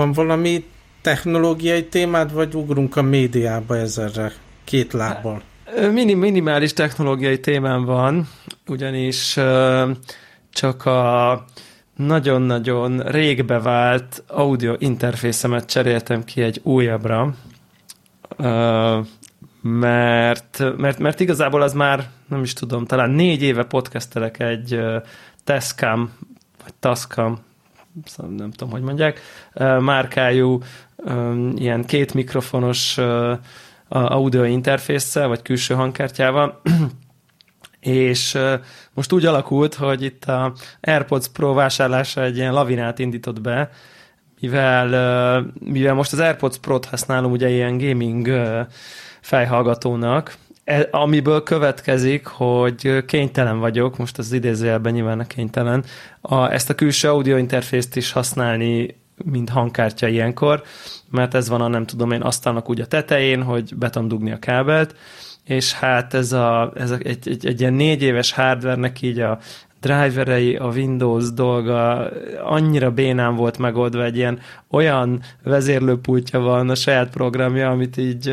Van valami technológiai témád, vagy ugrunk a médiába ezerre két lábbal? Minim, minimális technológiai témám van, ugyanis csak a nagyon-nagyon régbe vált audio interfészemet cseréltem ki egy újabbra, mert, mert, mert igazából az már, nem is tudom, talán négy éve podcastelek egy Tascam, vagy Tascam, szóval nem tudom, hogy mondják, márkájú ilyen két mikrofonos audio interfésszel, vagy külső hangkártyával, és most úgy alakult, hogy itt a AirPods Pro vásárlása egy ilyen lavinát indított be, mivel, mivel most az AirPods Pro-t használom ugye ilyen gaming fejhallgatónak, amiből következik, hogy kénytelen vagyok, most az idézőjelben nyilván a kénytelen, a, ezt a külső audio interfészt is használni, mint hangkártya ilyenkor, mert ez van a nem tudom én asztalnak úgy a tetején, hogy be tudom dugni a kábelt, és hát ez, a, ez a, egy, egy, egy ilyen négy éves hardvernek így a driverei, a Windows dolga annyira bénán volt megoldva, egy ilyen olyan vezérlőpultja van a saját programja, amit így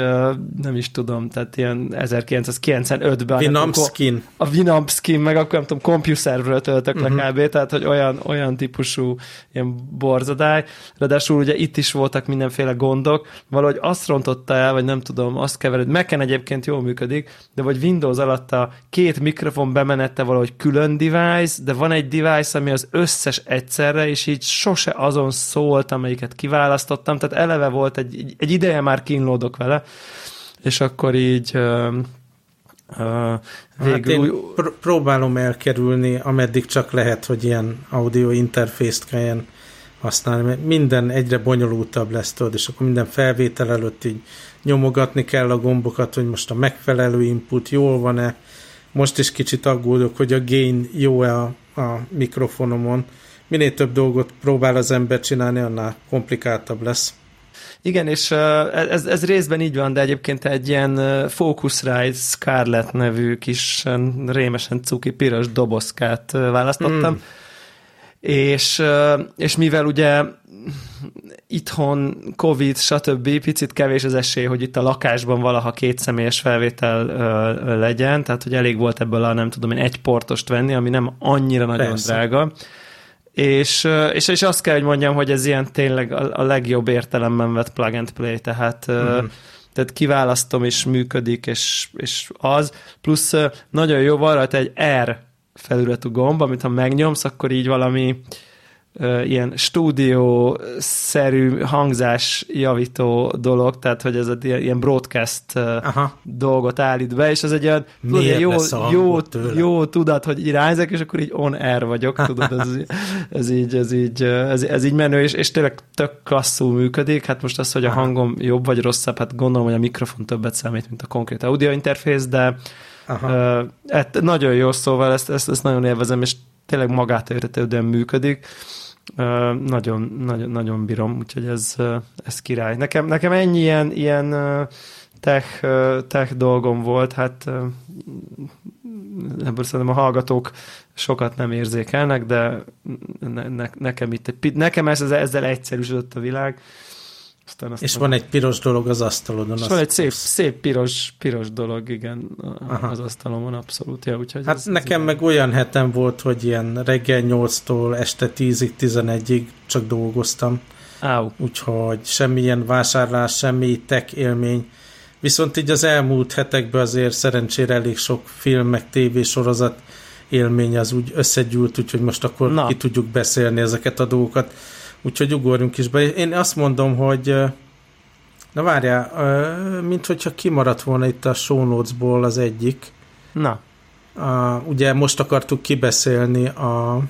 nem is tudom, tehát ilyen 1995-ben. Winamp Skin. A Winamp Skin, meg akkor nem tudom, CompuServe-ről töltök uh-huh. le mhm. kb. Tehát, hogy olyan, olyan típusú ilyen borzadály. Ráadásul ugye itt is voltak mindenféle gondok, valahogy azt rontotta el, vagy nem tudom, azt kevered. Mac-en egyébként jól működik, de vagy Windows alatt a két mikrofon bemenette valahogy külön device, de van egy device, ami az összes egyszerre, és így sose azon szólt, amelyiket kiválasztottam, tehát eleve volt egy, egy ideje már kínlódok vele, és akkor így uh, uh, végül... Hát én pr- próbálom elkerülni, ameddig csak lehet, hogy ilyen audio interfészt kelljen használni, mert minden egyre bonyolultabb lesz, tudod, és akkor minden felvétel előtt így nyomogatni kell a gombokat, hogy most a megfelelő input jól van-e. Most is kicsit aggódok, hogy a gain jó-e a, a mikrofonomon, minél több dolgot próbál az ember csinálni, annál komplikáltabb lesz. Igen, és ez, ez részben így van, de egyébként egy ilyen Focusrite Scarlett nevű kis rémesen cuki piros dobozkát választottam, mm. és, és mivel ugye itthon Covid, stb. picit kevés az esély, hogy itt a lakásban valaha két személyes felvétel legyen, tehát hogy elég volt ebből a nem tudom én egy portost venni, ami nem annyira nagyon Persze. drága és, és, és azt kell, hogy mondjam, hogy ez ilyen tényleg a, a legjobb értelemben vett plug and play, tehát mm. tehát kiválasztom, és működik, és, és az, plusz nagyon jó van rajta egy R felületű gomb, amit ha megnyomsz, akkor így valami ilyen stúdió-szerű hangzás javító dolog, tehát hogy ez egy ilyen broadcast Aha. dolgot állít be, és ez egy olyan tudod, jó, jó, jó tudat, hogy irányzek, és akkor így on air vagyok, tudod, ez, ez így, ez így, ez, ez így menő, és, és tényleg tök klasszul működik, hát most az, hogy a hangom jobb vagy rosszabb, hát gondolom, hogy a mikrofon többet számít, mint a konkrét audio interfész, de Aha. Uh, hát nagyon jó, szóval ezt, ezt, ezt nagyon élvezem, és tényleg magát értetődően működik nagyon, nagyon, nagyon bírom, úgyhogy ez, ez király. Nekem, nekem ennyi ilyen, ilyen tech, tech dolgom volt, hát ebből szerintem a hallgatók sokat nem érzékelnek, de ne, ne, nekem itt egy, nekem ez, ezzel egyszerűsödött a világ, aztán és van egy piros dolog az asztalodon. És van egy szép, szép piros, piros dolog, igen, Aha. az asztalomon abszolút. Ja, úgyhogy hát ez, nekem ez meg olyan hetem volt, hogy ilyen reggel 8-tól este 10-ig, 11-ig csak dolgoztam. Áu. Úgyhogy semmilyen vásárlás, semmi tech élmény. Viszont így az elmúlt hetekben azért szerencsére elég sok film, meg tévésorozat élmény az úgy összegyűlt, úgyhogy most akkor Na. ki tudjuk beszélni ezeket a dolgokat. Úgyhogy ugorjunk is be. Én azt mondom, hogy na várjál, mint hogyha kimaradt volna itt a show notes-ból az egyik. Na. A, ugye most akartuk kibeszélni a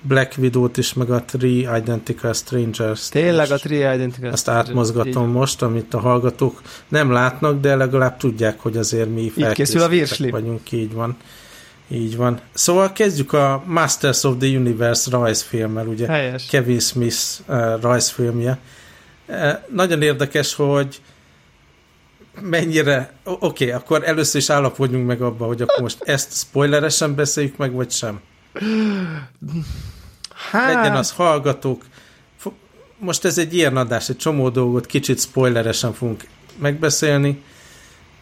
Black Widow-t is, meg a Three Identical Strangers. Tényleg a Three Identical Azt átmozgatom most, amit a hallgatók nem látnak, de legalább tudják, hogy azért mi felkészültek vagyunk, így van. Így van. Szóval kezdjük a Masters of the Universe rajzfilmmel, ugye? Helyes. Kevin Smith uh, rajzfilmje. Uh, nagyon érdekes, hogy mennyire... Oké, okay, akkor először is állapodjunk meg abba, hogy akkor most ezt spoileresen beszéljük meg, vagy sem. Hát... Legyen az hallgatók. most ez egy ilyen adás, egy csomó dolgot kicsit spoileresen fogunk megbeszélni,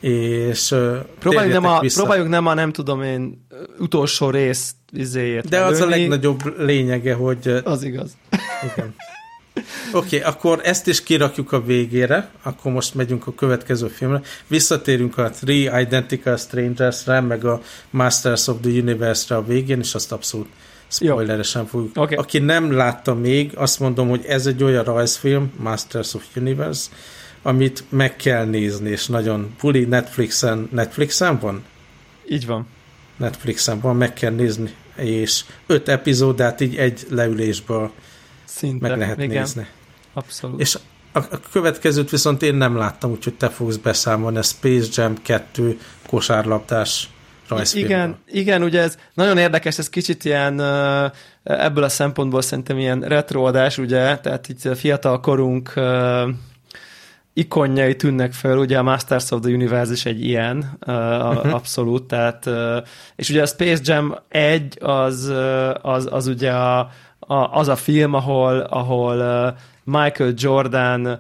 és próbáljuk nem, a, vissza. próbáljuk nem a, nem tudom én, utolsó rész izéért De előni. az a legnagyobb lényege, hogy... Az igaz. Igen. Oké, okay, akkor ezt is kirakjuk a végére, akkor most megyünk a következő filmre. Visszatérünk a Three Identical Strangers-re, meg a Masters of the Universe-re a végén, és azt abszolút spoileresen fogjuk. Okay. Aki nem látta még, azt mondom, hogy ez egy olyan rajzfilm, Masters of Universe, amit meg kell nézni, és nagyon puli Netflixen, Netflixen van? Így van. Netflixen van, meg kell nézni, és öt epizódát így egy leülésből Szinte, meg lehet igen. nézni. Abszolút. És a, a következőt viszont én nem láttam, úgyhogy te fogsz beszámolni, a Space Jam 2 kosárlabdás rajzfilmről. Igen, igen, ugye ez nagyon érdekes, ez kicsit ilyen ebből a szempontból szerintem ilyen retroadás, ugye, tehát itt a fiatal korunk ikonjai tűnnek fel, ugye a Masters of the Universe is egy ilyen, uh, abszolút, tehát, és ugye a Space Jam 1 az, az, az ugye a, a, az a film, ahol, ahol Michael Jordan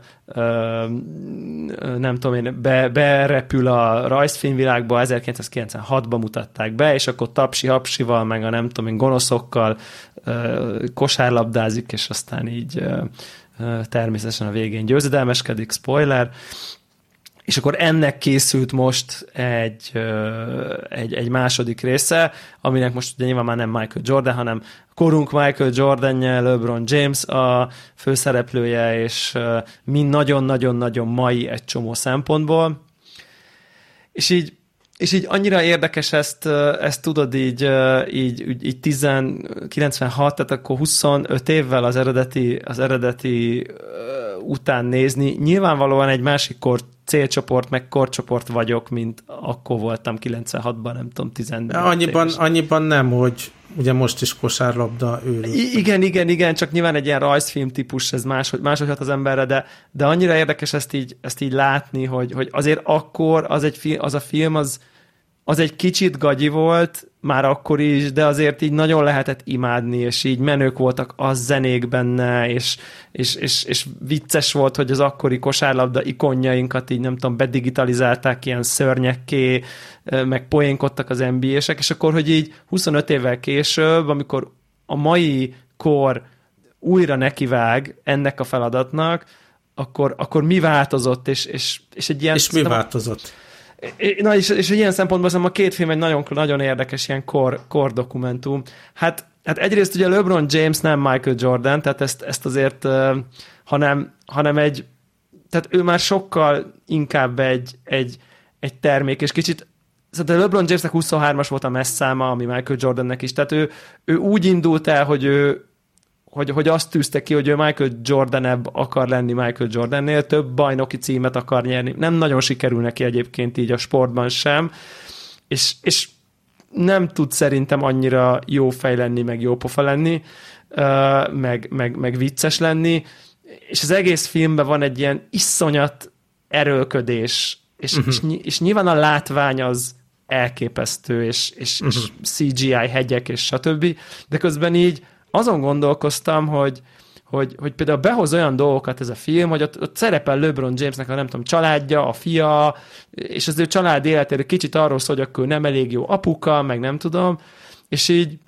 nem tudom én, be, berepül a rajzfilmvilágba, 1996-ban mutatták be, és akkor tapsi-hapsival, meg a nem tudom én, gonoszokkal kosárlabdázik, és aztán így természetesen a végén győzedelmeskedik, spoiler, és akkor ennek készült most egy, egy, egy második része, aminek most ugye nyilván már nem Michael Jordan, hanem korunk Michael Jordan-je, LeBron James a főszereplője, és mind nagyon-nagyon-nagyon mai egy csomó szempontból. És így és így annyira érdekes ezt, ezt tudod így, így, így 10, 96, tehát akkor 25 évvel az eredeti, az eredeti után nézni. Nyilvánvalóan egy másik kor célcsoport, meg korcsoport vagyok, mint akkor voltam 96-ban, nem tudom, 14 annyiban, annyiban nem, hogy ugye most is kosárlabda ő. Igen, igen, igen, csak nyilván egy ilyen rajzfilm típus, ez máshogy, máshogy hat az emberre, de, de annyira érdekes ezt így, ezt így látni, hogy, hogy azért akkor az, egy, az a film az, az egy kicsit gagyi volt, már akkor is, de azért így nagyon lehetett imádni, és így menők voltak az zenék benne, és, és, és, és vicces volt, hogy az akkori kosárlabda ikonjainkat így nem tudom, bedigitalizálták ilyen szörnyekké, meg poénkodtak az NBA-sek, és akkor, hogy így 25 évvel később, amikor a mai kor újra nekivág ennek a feladatnak, akkor, akkor mi változott, és, és, és egy ilyen... És mi változott? Na, és, és ilyen szempontból szerintem a két film egy nagyon, nagyon érdekes ilyen kor, kor dokumentum. Hát, hát egyrészt ugye LeBron James nem Michael Jordan, tehát ezt, ezt azért, hanem, hanem egy, tehát ő már sokkal inkább egy, egy, egy termék, és kicsit Szóval LeBron Jamesnek 23-as volt a messz száma, ami Michael Jordannek is. Tehát ő, ő úgy indult el, hogy ő, hogy, hogy azt tűzte ki, hogy ő Michael jordan akar lenni Michael Jordannél, több bajnoki címet akar nyerni. Nem nagyon sikerül neki egyébként így a sportban sem, és, és nem tud szerintem annyira jó fej lenni, meg jó pofa lenni, meg, meg, meg vicces lenni, és az egész filmben van egy ilyen iszonyat erőlködés, és, uh-huh. és, és nyilván a látvány az elképesztő, és, és, uh-huh. és CGI hegyek, és stb., de közben így azon gondolkoztam, hogy, hogy, hogy például behoz olyan dolgokat ez a film, hogy ott, ott szerepel LeBron Jamesnek a nem tudom, családja, a fia, és az ő család életére kicsit arról szól, hogy akkor nem elég jó apuka, meg nem tudom, és így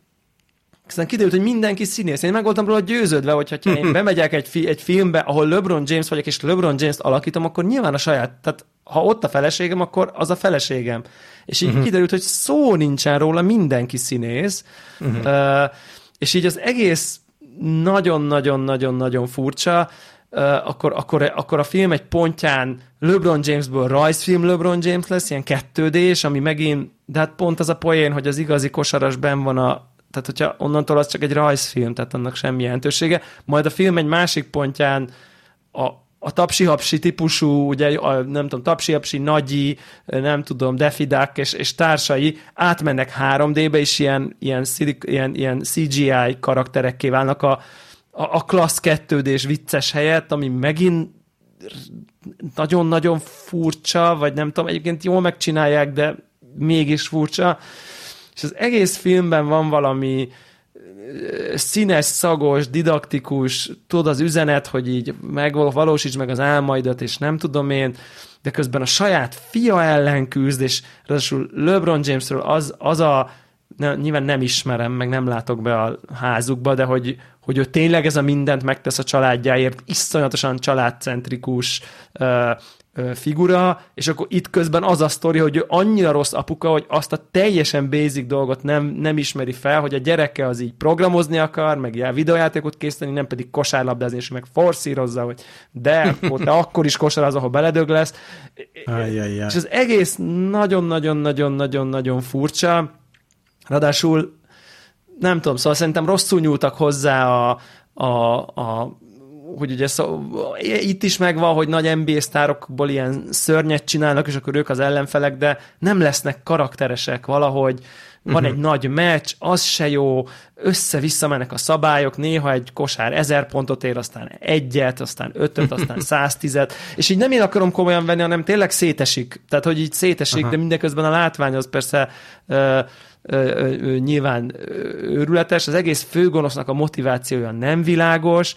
aztán kiderült, hogy mindenki színész. Én meg voltam róla győződve, hogy ha én bemegyek egy, fi, egy filmbe, ahol LeBron James vagyok, és LeBron James-t alakítom, akkor nyilván a saját, tehát ha ott a feleségem, akkor az a feleségem. És így uh-huh. kiderült, hogy szó nincsen róla, mindenki színész. Uh-huh. Uh, és így az egész nagyon-nagyon-nagyon-nagyon furcsa, akkor, akkor, akkor a film egy pontján LeBron Jamesből rajzfilm LeBron James lesz, ilyen 2 ami megint, de hát pont az a poén, hogy az igazi kosaras ben van a, tehát hogyha onnantól az csak egy rajzfilm, tehát annak semmi jelentősége. Majd a film egy másik pontján a, a tapsi-hapsi típusú, ugye, a, nem tudom, tapsi-hapsi, nagyi, nem tudom, defidák és, és társai átmennek 3D-be, és ilyen, ilyen, ilyen, ilyen CGI karakterekké válnak a, a, a klassz 2 d vicces helyett, ami megint nagyon-nagyon furcsa, vagy nem tudom, egyébként jól megcsinálják, de mégis furcsa. És az egész filmben van valami, színes, szagos, didaktikus, tudod az üzenet, hogy így megvalósíts meg az álmaidat, és nem tudom én, de közben a saját fia ellen küzd, és ráadásul LeBron Jamesről az, az a ne, nyilván nem ismerem, meg nem látok be a házukba, de hogy, hogy ő tényleg ez a mindent megtesz a családjáért, iszonyatosan családcentrikus, figura, és akkor itt közben az a sztori, hogy ő annyira rossz apuka, hogy azt a teljesen basic dolgot nem, nem ismeri fel, hogy a gyereke az így programozni akar, meg videójátékot készíteni, nem pedig kosárlabdázni, és meg forszírozza, hogy de, te akkor is kosár ahol beledög lesz. Ajjajjaj. És az egész nagyon-nagyon-nagyon-nagyon-nagyon furcsa, ráadásul nem tudom, szóval szerintem rosszul nyúltak hozzá a, a, a hogy ugye szó, itt is megvan, hogy nagy NBA sztárokból ilyen szörnyet csinálnak, és akkor ők az ellenfelek, de nem lesznek karakteresek valahogy, van uh-huh. egy nagy meccs, az se jó, össze-vissza mennek a szabályok, néha egy kosár ezer pontot ér, aztán egyet, aztán ötöt, aztán száztizet, és így nem én akarom komolyan venni, hanem tényleg szétesik. Tehát, hogy így szétesik, uh-huh. de mindeközben a látvány az persze uh, nyilván őrületes, az egész főgonosznak a motivációja nem világos,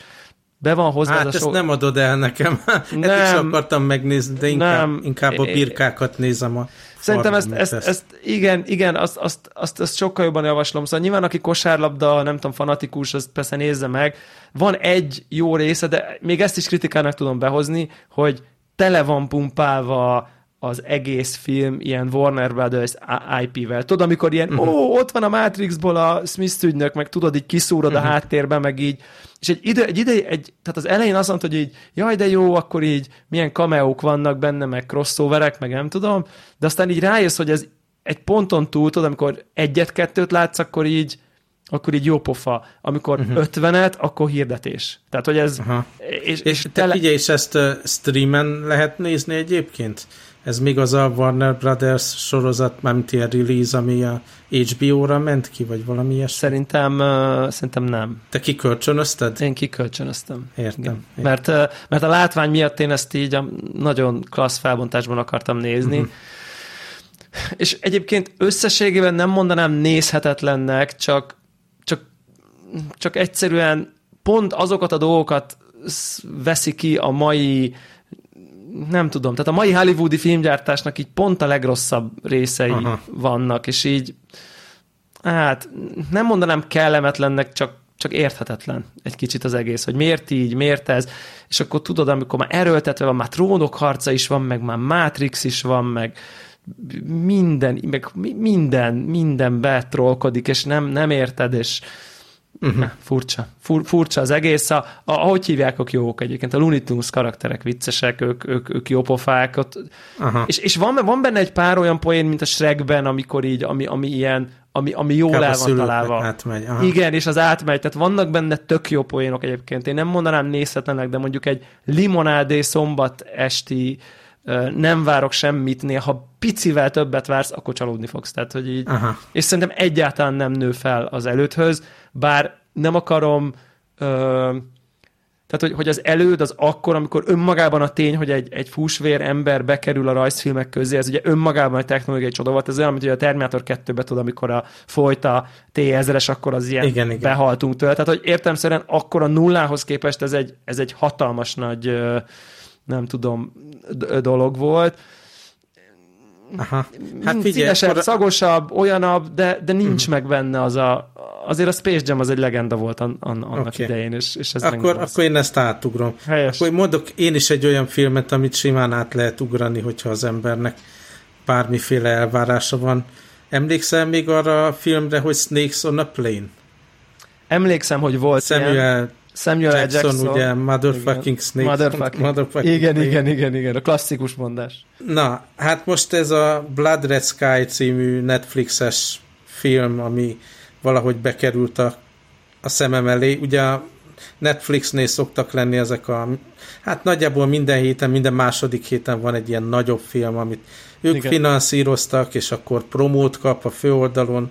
be van hozva hát ez a ezt nem adod el nekem. Nem, Eddig is akartam megnézni, de inkább, nem, inkább a birkákat nézem a Szerintem ezt, ezt, ezt, igen, igen, azt, azt, azt, azt sokkal jobban javaslom. Szóval nyilván, aki kosárlabda, nem tudom, fanatikus, az persze nézze meg. Van egy jó része, de még ezt is kritikának tudom behozni, hogy tele van pumpálva az egész film ilyen Warner Brothers IP-vel. Tudod, amikor ilyen, uh-huh. ó, ott van a Matrixból a Smith ügynök, meg tudod, így kiszúrod uh-huh. a háttérben, meg így, és egy ide, egy ide, egy, tehát az elején azt mondta, hogy így, jaj, de jó, akkor így milyen kameók vannak benne, meg crossoverek, meg nem tudom, de aztán így rájössz, hogy ez egy ponton túl, tudod, amikor egyet-kettőt látsz, akkor így, akkor így jó pofa. Amikor uh-huh. ötvenet, akkor hirdetés. Tehát, hogy ez... Uh-huh. És, és, és te tele... figyelj, és ezt uh, streamen lehet nézni egyébként? Ez még az a Warner Brothers sorozat, mármint ilyen release, ami a HBO-ra ment ki, vagy valami ilyesmi? Szerintem, uh, szerintem nem. Te kikölcsönözted? Én kikölcsönöztem. Értem. értem. Mert, uh, mert a látvány miatt én ezt így a nagyon klassz felbontásban akartam nézni. Uh-huh. És egyébként összességében nem mondanám nézhetetlennek, csak, csak, csak egyszerűen pont azokat a dolgokat veszi ki a mai nem tudom, tehát a mai hollywoodi filmgyártásnak így pont a legrosszabb részei Aha. vannak, és így hát nem mondanám kellemetlennek, csak csak érthetetlen egy kicsit az egész, hogy miért így, miért ez, és akkor tudod, amikor már erőltetve van, már trónok harca is van, meg már Matrix is van, meg minden, meg minden, minden betrolkodik, és nem, nem érted, és Uh-huh. Furcsa. Fur, furcsa az egész. A, a, ahogy hívják, ők jók egyébként. A Looney Tunes karakterek viccesek, ők, ők, ők jó pofák. Ott, uh-huh. És, és van, van benne egy pár olyan poén, mint a Shrekben, amikor így, ami, ami ilyen, ami, ami jól Kába el van találva. Átmegy. Aha. Igen, és az átmegy. Tehát vannak benne tök jó poénok egyébként. Én nem mondanám nézhetlenek, de mondjuk egy limonádé szombat esti nem várok semmit, néha picivel többet vársz, akkor csalódni fogsz. Tehát, hogy így, Aha. és szerintem egyáltalán nem nő fel az előthöz, bár nem akarom ö, tehát, hogy, hogy az előd az akkor, amikor önmagában a tény, hogy egy, egy fúsvér ember bekerül a rajzfilmek közé, ez ugye önmagában egy technológiai csoda volt, ez olyan, mint hogy a Terminator 2-be tud, amikor a folyt a T-1000-es, akkor az ilyen igen, igen. behaltunk tőle. Tehát, hogy értelmszerűen akkor a nullához képest ez egy, ez egy hatalmas nagy nem tudom, dolog volt. Aha. Hát figyelj, Színesebb, akkor... szagosabb, olyanabb, de, de nincs uh-huh. meg benne az a... Azért a Space Jam az egy legenda volt an, an, annak okay. idején, és, és ez akkor, akkor én ezt átugrom. Helyes. Akkor mondok én is egy olyan filmet, amit simán át lehet ugrani, hogyha az embernek bármiféle elvárása van. Emlékszel még arra a filmre, hogy Snakes on a Plane? Emlékszem, hogy volt Samuel ilyen. Samuel Jackson, Jackson ugye, motherfucking igen. snake. Motherfucking. motherfucking igen, snake. igen, igen, igen, a klasszikus mondás. Na, hát most ez a Blood Red Sky című Netflixes film, ami valahogy bekerült a, a szemem elé. Ugye a Netflixnél szoktak lenni ezek a, hát nagyjából minden héten, minden második héten van egy ilyen nagyobb film, amit ők Igen. finanszíroztak, és akkor promót kap a főoldalon,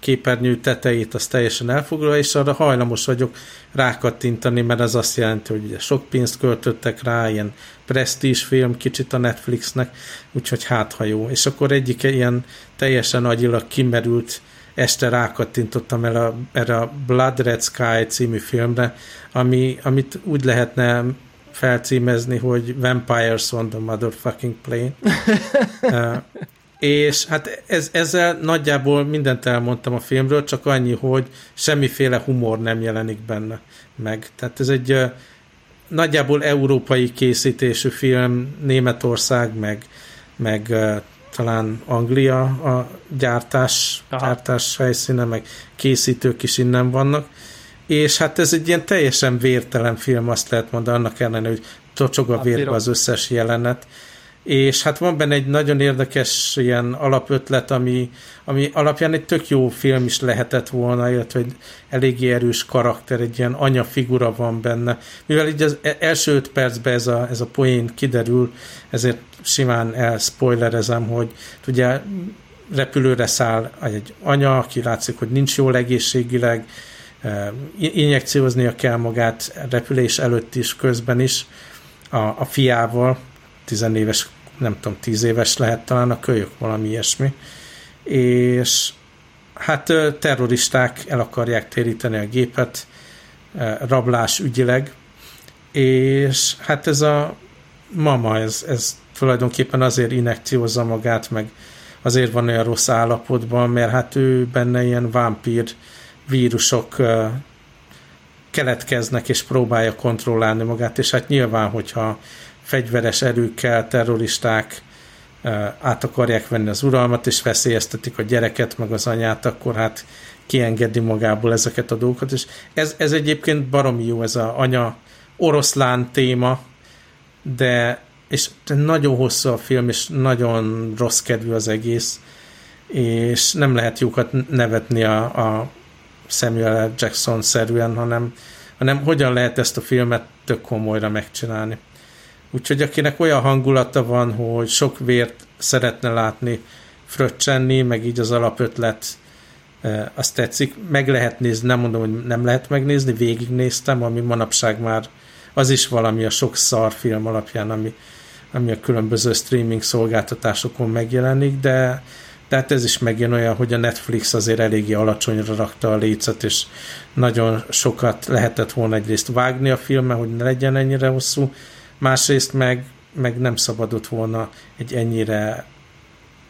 képernyő tetejét az teljesen elfoglalja, és arra hajlamos vagyok rákattintani, mert az azt jelenti, hogy ugye sok pénzt költöttek rá, ilyen presztízs film kicsit a Netflixnek, úgyhogy hát ha jó. És akkor egyik ilyen teljesen agyilag kimerült este rákattintottam el a, erre a Blood Red Sky című filmre, ami, amit úgy lehetne felcímezni, hogy Vampires on the Motherfucking Plane. és hát ez, ezzel nagyjából mindent elmondtam a filmről, csak annyi, hogy semmiféle humor nem jelenik benne meg. Tehát ez egy nagyjából európai készítésű film, Németország, meg, meg talán Anglia a gyártás, gyártás helyszíne, meg készítők is innen vannak. És hát ez egy ilyen teljesen vértelen film, azt lehet mondani, annak ellenére, hogy tocsog a vérbe az összes jelenet és hát van benne egy nagyon érdekes ilyen alapötlet, ami, ami alapján egy tök jó film is lehetett volna, illetve egy eléggé erős karakter, egy ilyen anya figura van benne. Mivel így az e- első öt percben ez a, ez a poén kiderül, ezért simán elspoilerezem, hogy ugye repülőre száll egy anya, aki látszik, hogy nincs jól egészségileg, e, injekcióznia kell magát repülés előtt is, közben is a, a fiával, tizenéves nem tudom, tíz éves lehet talán a kölyök, valami ilyesmi. És hát terroristák el akarják téríteni a gépet, rablás ügyileg, és hát ez a mama, ez, ez tulajdonképpen azért inekciózza magát, meg azért van olyan rossz állapotban, mert hát ő benne ilyen vámpír vírusok keletkeznek, és próbálja kontrollálni magát, és hát nyilván, hogyha fegyveres erőkkel terroristák át akarják venni az uralmat, és veszélyeztetik a gyereket, meg az anyát, akkor hát kiengedi magából ezeket a dolgokat, és ez, ez egyébként baromi jó, ez a anya oroszlán téma, de és nagyon hosszú a film, és nagyon rossz kedvű az egész, és nem lehet jókat nevetni a, a Samuel Jackson szerűen, hanem, hanem hogyan lehet ezt a filmet tök komolyra megcsinálni. Úgyhogy akinek olyan hangulata van, hogy sok vért szeretne látni fröccsenni, meg így az alapötlet e, azt tetszik. Meg lehet nézni, nem mondom, hogy nem lehet megnézni, végignéztem, ami manapság már az is valami a sok szar film alapján, ami, ami a különböző streaming szolgáltatásokon megjelenik, de tehát ez is megjön olyan, hogy a Netflix azért eléggé alacsonyra rakta a lécet, és nagyon sokat lehetett volna egyrészt vágni a filme, hogy ne legyen ennyire hosszú, másrészt meg, meg nem szabadott volna egy ennyire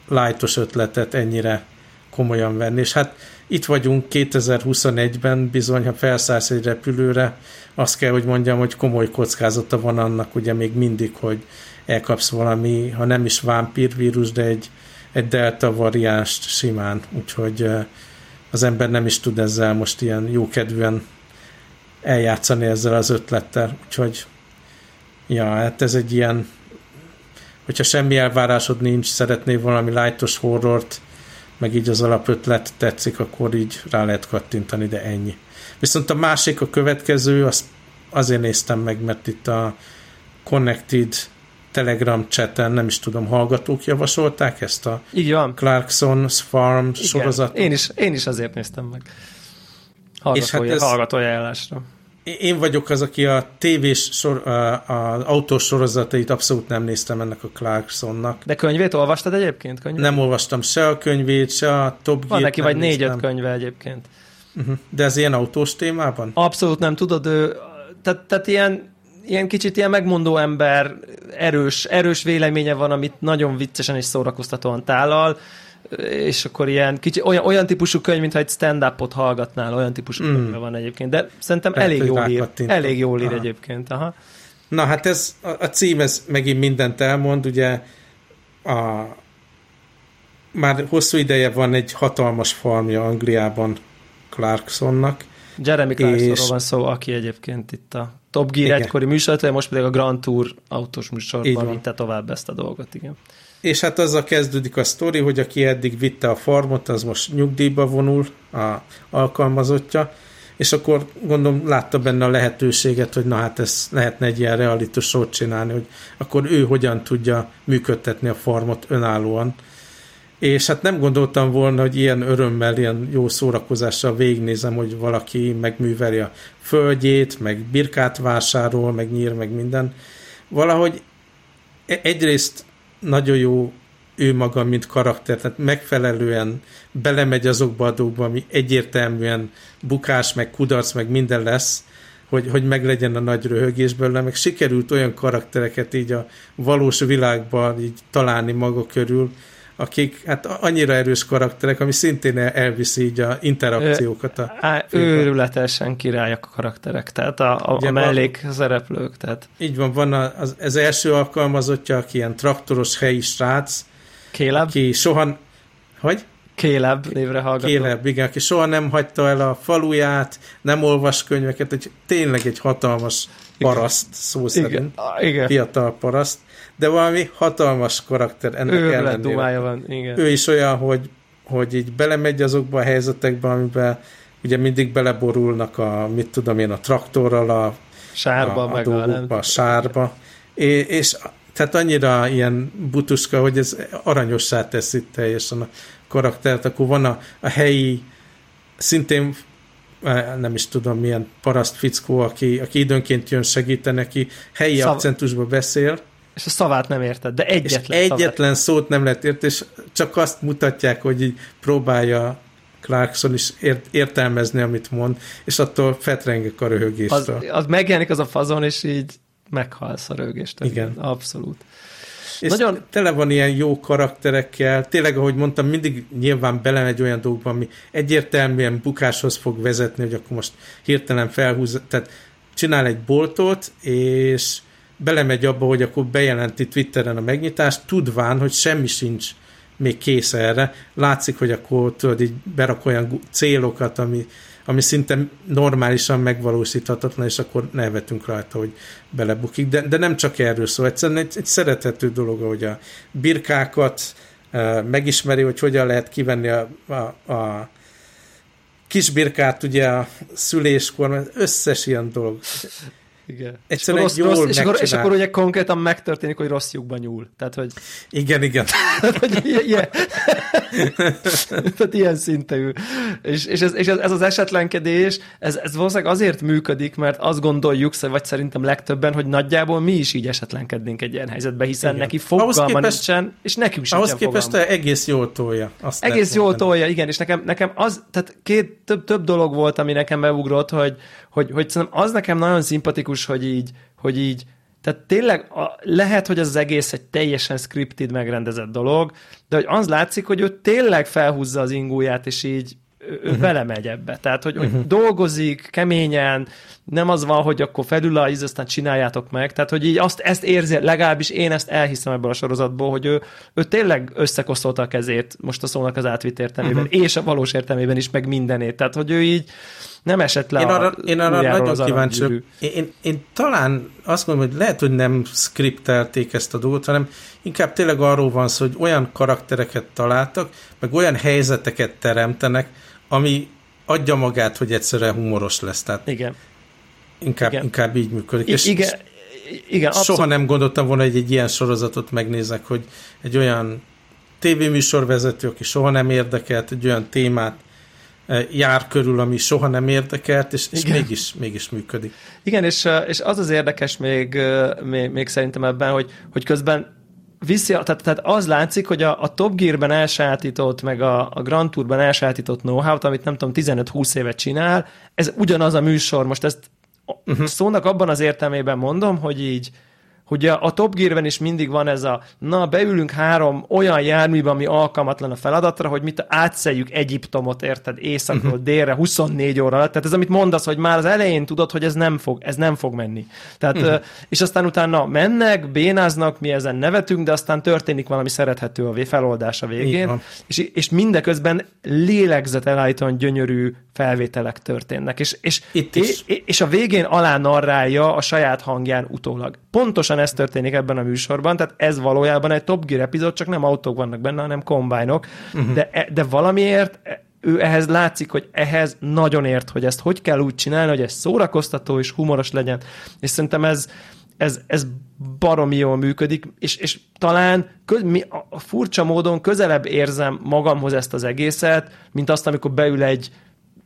lájtos ötletet ennyire komolyan venni, és hát itt vagyunk 2021-ben, bizony, ha felszállsz egy repülőre, azt kell, hogy mondjam, hogy komoly kockázata van annak, ugye még mindig, hogy elkapsz valami, ha nem is vámpírvírus, de egy, egy delta variánst simán, úgyhogy az ember nem is tud ezzel most ilyen jókedvűen eljátszani ezzel az ötlettel, úgyhogy Ja, hát ez egy ilyen, hogyha semmi elvárásod nincs, szeretnél valami lightos horrort, meg így az alapötlet tetszik, akkor így rá lehet kattintani, de ennyi. Viszont a másik, a következő, azt azért néztem meg, mert itt a Connected Telegram chaten, nem is tudom, hallgatók javasolták ezt a Így van. Clarkson's Farm Igen. sorozatot. Én is, én is azért néztem meg. Hallgatója, és hát ez, hallgatója én vagyok az, aki a tévés sor, az autós sorozatait abszolút nem néztem ennek a Clarksonnak. De könyvét olvastad egyébként? Könyvét? Nem olvastam se a könyvét, se a Top Van neki vagy négy-öt könyve egyébként. Uh-huh. De ez ilyen autós témában? Abszolút nem, tudod, ő, tehát, tehát ilyen, ilyen kicsit ilyen megmondó ember, erős, erős véleménye van, amit nagyon viccesen és szórakoztatóan tálal, és akkor ilyen kicsi, olyan, olyan típusú könyv, mintha egy stand-upot hallgatnál, olyan típusú mm. könyv van egyébként, de szerintem Lehet, elég jól ír, elég jól ír aha. egyébként. Aha. Na hát ez, a, a cím ez megint mindent elmond, ugye a, már hosszú ideje van egy hatalmas farmja Angliában Clarksonnak. Jeremy Clarksonról és... van szó, aki egyébként itt a Top Gear igen. egykori műsor, most pedig a Grand Tour autós műsorban vitte tovább ezt a dolgot, igen. És hát azzal kezdődik a sztori, hogy aki eddig vitte a farmot, az most nyugdíjba vonul, a alkalmazottja, és akkor gondolom látta benne a lehetőséget, hogy na hát ez lehetne egy ilyen realitus show csinálni, hogy akkor ő hogyan tudja működtetni a farmot önállóan. És hát nem gondoltam volna, hogy ilyen örömmel, ilyen jó szórakozással végignézem, hogy valaki megműveli a földjét, meg birkát vásárol, meg nyír, meg minden. Valahogy e- egyrészt nagyon jó ő maga, mint karakter, tehát megfelelően belemegy azokba a dolgokba, ami egyértelműen bukás, meg kudarc, meg minden lesz, hogy, hogy meglegyen a nagy röhögés belőle, meg sikerült olyan karaktereket így a valós világban így találni maga körül, akik hát annyira erős karakterek, ami szintén elviszi így a interakciókat. A Á, őrületesen királyak a karakterek, tehát a, a, a mellék van, szereplők. Tehát. Így van, van az, az első alkalmazottja, aki ilyen traktoros helyi srác, Kéleb? Ki soha... Hogy? Kéleb névre hallgatom. Kéleb, igen, aki soha nem hagyta el a faluját, nem olvas könyveket, egy, tényleg egy hatalmas paraszt, szó szerint. Igen. igen. Fiatal paraszt de valami hatalmas karakter ennek ő ellenére. van, igen. Ő is olyan, hogy, hogy így belemegy azokba a helyzetekbe, amiben ugye mindig beleborulnak a, mit tudom én, a traktorral, a sárba, a, a, meg a, a sárba. És, és tehát annyira ilyen butuska, hogy ez aranyossá teszi teljesen a karaktert, akkor van a, a helyi szintén nem is tudom milyen paraszt fickó, aki, aki időnként jön segíteni, aki helyi Szav... akcentusba beszél, és a szavát nem érted, de egyetlen és egyetlen szavát. szót nem lehet érteni, és csak azt mutatják, hogy így próbálja Clarkson is ért, értelmezni, amit mond, és attól fetrengek a röhögéstől. Az, az megjelenik az a fazon, és így meghalsz a röhögéstől. Igen. Abszolút. És Nagyon... tele van ilyen jó karakterekkel, tényleg, ahogy mondtam, mindig nyilván belemegy olyan dolgokba, ami egyértelműen bukáshoz fog vezetni, hogy akkor most hirtelen felhúz, tehát csinál egy boltot, és belemegy abba, hogy akkor bejelenti Twitteren a megnyitást, tudván, hogy semmi sincs még kész erre. Látszik, hogy akkor tudod, így berak olyan célokat, ami, ami szinte normálisan megvalósíthatatlan, és akkor nevetünk rajta, hogy belebukik. De, de nem csak erről szól, egyszerűen egy, egy szerethető dolog, hogy a birkákat uh, megismeri, hogy hogyan lehet kivenni a, a, a kisbirkát ugye a szüléskor, összes ilyen dolog. Igen. Egyszerűen és, rossz, rossz, és, akkor, és akkor ugye konkrétan megtörténik, hogy rossz lyukba nyúl. Tehát, hogy... Igen, igen. hogy ilyen, Tehát ilyen szintű. És, és, ez, és ez az esetlenkedés, ez, ez valószínűleg azért működik, mert azt gondoljuk, vagy szerintem legtöbben, hogy nagyjából mi is így esetlenkednénk egy ilyen helyzetbe, hiszen igen. neki fogalma képest, nincsen, és nekünk sem Ahhoz képest fogalma. egész jól tolja. Azt egész jól tolja, igen, és nekem, nekem az, tehát két, több, több dolog volt, ami nekem beugrott, hogy, hogy, hogy szerintem az nekem nagyon szimpatikus, hogy így, hogy így tehát tényleg a, lehet, hogy az egész egy teljesen scripted, megrendezett dolog, de hogy az látszik, hogy ő tényleg felhúzza az ingóját, és így ő uh-huh. vele megy ebbe. Tehát, hogy, uh-huh. hogy dolgozik keményen, nem az van, hogy akkor felül a íz, aztán csináljátok meg. Tehát, hogy így azt, ezt érzi, legalábbis én ezt elhiszem ebből a sorozatból, hogy ő, ő tényleg összekosztolta a kezét most a szónak az átvitt értelmében, uh-huh. és a valós értelmében is, meg mindenét. Tehát, hogy ő így nem esett le én arra, a én arra nagyon kíváncsi én, én, én, talán azt mondom, hogy lehet, hogy nem skriptelték ezt a dolgot, hanem inkább tényleg arról van szó, hogy olyan karaktereket találtak, meg olyan helyzeteket teremtenek, ami adja magát, hogy egyszerűen humoros lesz. Tehát igen. Inkább, igen. inkább így működik. I- és, igen. Igen, abszolút. Soha nem gondoltam volna, hogy egy ilyen sorozatot megnézek, hogy egy olyan tévéműsorvezető, aki soha nem érdekelt, egy olyan témát jár körül, ami soha nem érdekelt, és, és mégis, mégis működik. Igen, és, és az az érdekes még, még, még szerintem ebben, hogy, hogy közben viszi, tehát, tehát az látszik, hogy a, a Top Gear-ben elsátított, meg a, a Grand Tour-ben elsátított know-how-t, amit nem tudom, 15-20 évet csinál, ez ugyanaz a műsor, most ezt uh-huh. szónak abban az értelmében mondom, hogy így hogy a, a Top Gear-ben is mindig van ez a, na, beülünk három olyan járműbe, ami alkalmatlan a feladatra, hogy mit átszeljük Egyiptomot, érted, északról uh-huh. délre, 24 óra alatt. Tehát ez, amit mondasz, hogy már az elején tudod, hogy ez nem fog, ez nem fog menni. Tehát, uh-huh. és aztán utána mennek, bénáznak, mi ezen nevetünk, de aztán történik valami szerethető a feloldás a végén, és, és mindeközben lélegzet elállítóan gyönyörű felvételek történnek. És, és, Itt is. és, és a végén alá narrálja a saját hangján utólag. Pontosan pontosan ez történik ebben a műsorban, tehát ez valójában egy Top Gear epizód, csak nem autók vannak benne, hanem kombájnok, uh-huh. de, e, de valamiért ő ehhez látszik, hogy ehhez nagyon ért, hogy ezt hogy kell úgy csinálni, hogy ez szórakoztató és humoros legyen. És szerintem ez, ez, ez baromi jól működik, és, és talán köz, mi, a furcsa módon közelebb érzem magamhoz ezt az egészet, mint azt, amikor beül egy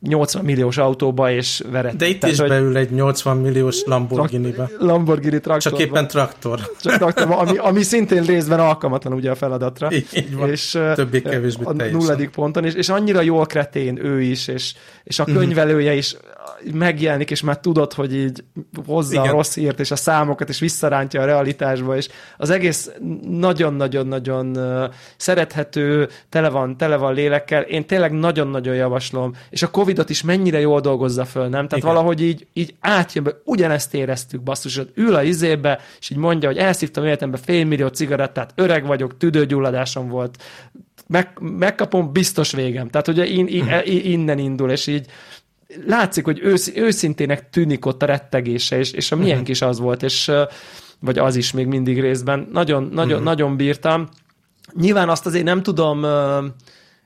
80 milliós autóba, és veret. De itt Tehát, is hogy... beül egy 80 milliós Lamborghini-be. Lamborghini traktor. Csak éppen traktor. Csak traktor, ami, ami szintén részben alkalmatlan ugye a feladatra. Így van, és, többé-kevésbé A nulladik ponton, és, és annyira jól kretén ő is, és, és a könyvelője is megjelenik, és már tudod, hogy így hozza Igen. a rossz hírt, és a számokat, és visszarántja a realitásba, és az egész nagyon-nagyon-nagyon szerethető, tele van, tele van lélekkel. Én tényleg nagyon-nagyon javaslom, és a Covidot is mennyire jól dolgozza föl, nem? Tehát Igen. valahogy így, így átjön be, ugyanezt éreztük, basszus, hogy ül a izébe, és így mondja, hogy elszívtam életembe félmillió cigarettát, öreg vagyok, tüdőgyulladásom volt, meg, megkapom, biztos végem. Tehát ugye in, in, mhm. innen indul, és így látszik, hogy ősz, őszintének tűnik ott a rettegése, és, és a milyen uh-huh. is az volt, és vagy az is még mindig részben. Nagyon, nagyon, uh-huh. nagyon bírtam. Nyilván azt azért nem tudom,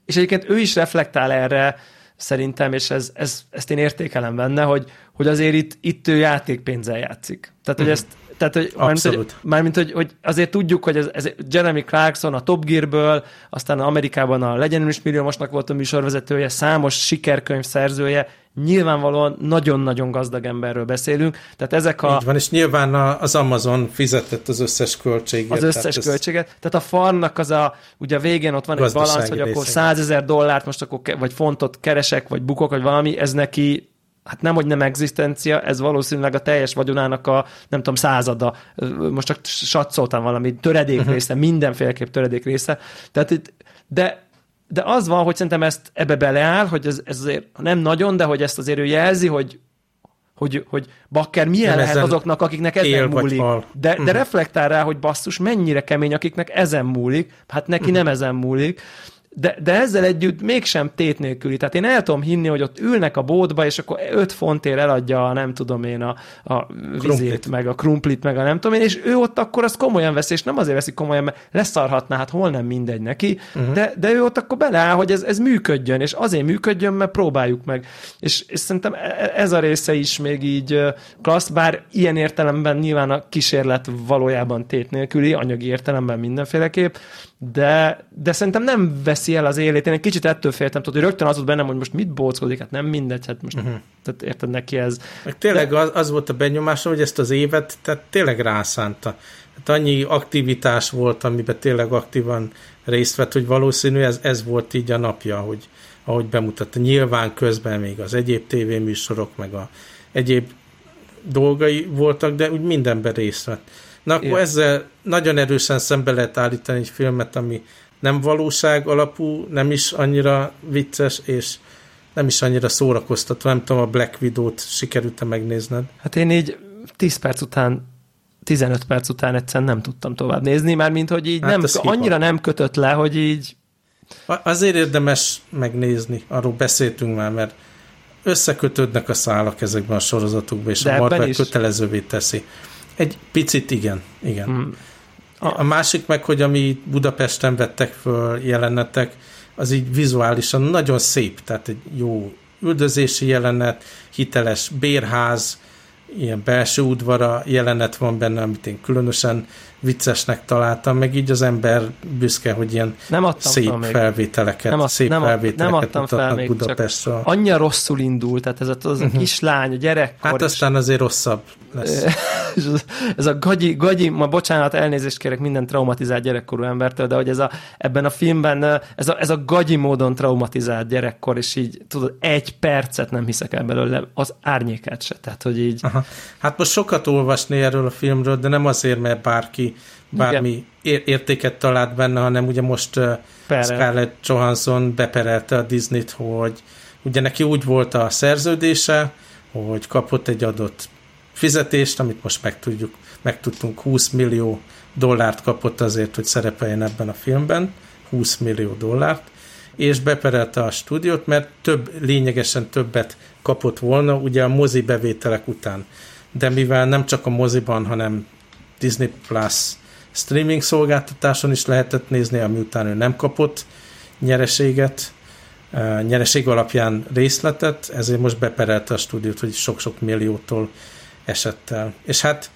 és egyébként ő is reflektál erre, szerintem, és ez, ez, ezt én értékelem benne, hogy, hogy azért itt, itt ő játékpénzzel játszik. Tehát, hogy uh-huh. ezt tehát, hogy, mármint, hogy, mármint, hogy, hogy azért tudjuk, hogy ez, ez Jeremy Clarkson a Top Gearből, aztán Amerikában a Legyen is milliómosnak volt a műsorvezetője, számos sikerkönyv szerzője, nyilvánvalóan nagyon-nagyon gazdag emberről beszélünk. Tehát ezek a... Így van, és nyilván az Amazon fizetett az összes költséget. Az összes tehát költséget. Ez... Tehát a farmnak az a, ugye a végén ott van egy balansz, hogy akkor 100 ezer dollárt most akkor, vagy fontot keresek, vagy bukok, vagy valami, ez neki hát nem, hogy nem egzisztencia, ez valószínűleg a teljes vagyonának a, nem tudom, százada. Most csak satszoltam valami töredék uh-huh. része, mindenféleképp töredék része. Tehát itt, de de az van, hogy szerintem ezt ebbe beleáll, hogy ez, ez azért nem nagyon, de hogy ezt azért ő jelzi, hogy hogy, hogy bakker milyen nem lehet azoknak, akiknek ezen múlik. De, de uh-huh. reflektál rá, hogy basszus, mennyire kemény, akiknek ezen múlik. Hát neki uh-huh. nem ezen múlik de, de ezzel együtt mégsem tét nélküli. Tehát én el tudom hinni, hogy ott ülnek a bótba, és akkor 5 fontért eladja a nem tudom én a, a vizét, krumplit. meg a krumplit, meg a nem tudom én, és ő ott akkor azt komolyan veszi, és nem azért veszi komolyan, mert leszarhatná, hát hol nem mindegy neki, uh-huh. de, de ő ott akkor beleáll, hogy ez, ez működjön, és azért működjön, mert próbáljuk meg. És, és szerintem e, e, ez a része is még így klassz, bár ilyen értelemben nyilván a kísérlet valójában tét nélküli, anyagi értelemben mindenféleképp, de, de szerintem nem veszi el az élét. Én egy kicsit ettől féltem, tudod, hogy rögtön az volt bennem, hogy most mit bóckodik, hát nem mindegy, hát most uh-huh. tehát érted neki ez. Meg tényleg de... az, az volt a benyomásom, hogy ezt az évet tehát tényleg rászánta. Hát annyi aktivitás volt, amiben tényleg aktívan részt vett, hogy valószínű ez, ez volt így a napja, hogy, ahogy bemutatta. Nyilván közben még az egyéb tévéműsorok, meg a egyéb dolgai voltak, de úgy mindenben részt vett. Na akkor Igen. ezzel nagyon erősen szembe lehet állítani egy filmet, ami nem valóság alapú, nem is annyira vicces, és nem is annyira szórakoztató. Nem tudom, a Black Widow-t sikerült-e megnézned? Hát én így 10 perc után 15 perc után egyszerűen nem tudtam tovább nézni, mert mint hogy így hát nem, annyira nem kötött le, hogy így... Azért érdemes megnézni, arról beszéltünk már, mert összekötődnek a szálak ezekben a sorozatokban, és De a is... kötelezővé teszi. Egy picit igen, igen. Mm. A, a másik meg, hogy ami Budapesten vettek föl jelenetek, az így vizuálisan nagyon szép, tehát egy jó üldözési jelenet, hiteles bérház, ilyen belső udvara jelenet van benne, amit én különösen viccesnek találtam, meg így az ember büszke, hogy ilyen nem szép fel felvételeket, nem, ad, szép nem, felvételeket nem fel még, Budapestről. Annyira rosszul indult, tehát ez a, az a uh-huh. kislány, a gyerekkor. Hát aztán azért rosszabb lesz. ez a gagyi, gagyi, ma bocsánat, elnézést kérek minden traumatizált gyerekkorú embertől, de hogy ez a, ebben a filmben ez a, ez a gagyi módon traumatizált gyerekkor, és így tudod, egy percet nem hiszek el belőle, az árnyékát se, tehát hogy így. Aha. Hát most sokat olvasni erről a filmről, de nem azért, mert bárki bármi Igen. értéket talált benne, hanem ugye most Perel. Scarlett Johansson beperelte a Disney-t, hogy ugye neki úgy volt a szerződése, hogy kapott egy adott fizetést, amit most megtudjuk, megtudtunk 20 millió dollárt kapott azért, hogy szerepeljen ebben a filmben, 20 millió dollárt, és beperelte a stúdiót, mert több, lényegesen többet kapott volna ugye a mozi bevételek után. De mivel nem csak a moziban, hanem Disney Plus streaming szolgáltatáson is lehetett nézni, ami után ő nem kapott nyereséget, nyereség alapján részletet, ezért most beperelte a stúdiót, hogy sok-sok milliótól esett el. És hát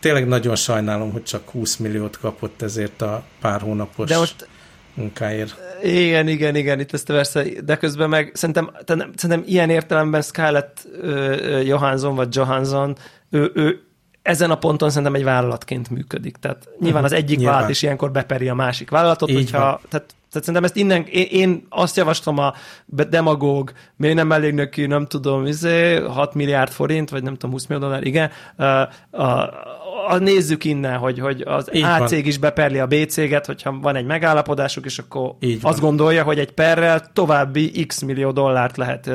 tényleg nagyon sajnálom, hogy csak 20 milliót kapott ezért a pár hónapos De most munkáért. Igen, igen, igen, itt ezt persze, de közben meg szerintem, szerintem ilyen értelemben Scarlett Johansson vagy Johansson, ő, ő ezen a ponton szerintem egy vállalatként működik. Tehát nyilván mhm. az egyik nyilván. vállalat is ilyenkor beperi a másik vállalatot, Így hogyha, van. tehát tehát szerintem ezt innen, én, én azt javaslom a demagóg, még nem elég neki, nem tudom, izé, 6 milliárd forint, vagy nem tudom, 20 millió dollár, igen, a, a, a, nézzük innen, hogy, hogy az Így A cég is beperli a B céget, hogyha van egy megállapodásuk, és akkor Így azt van. gondolja, hogy egy perrel további x millió dollárt lehet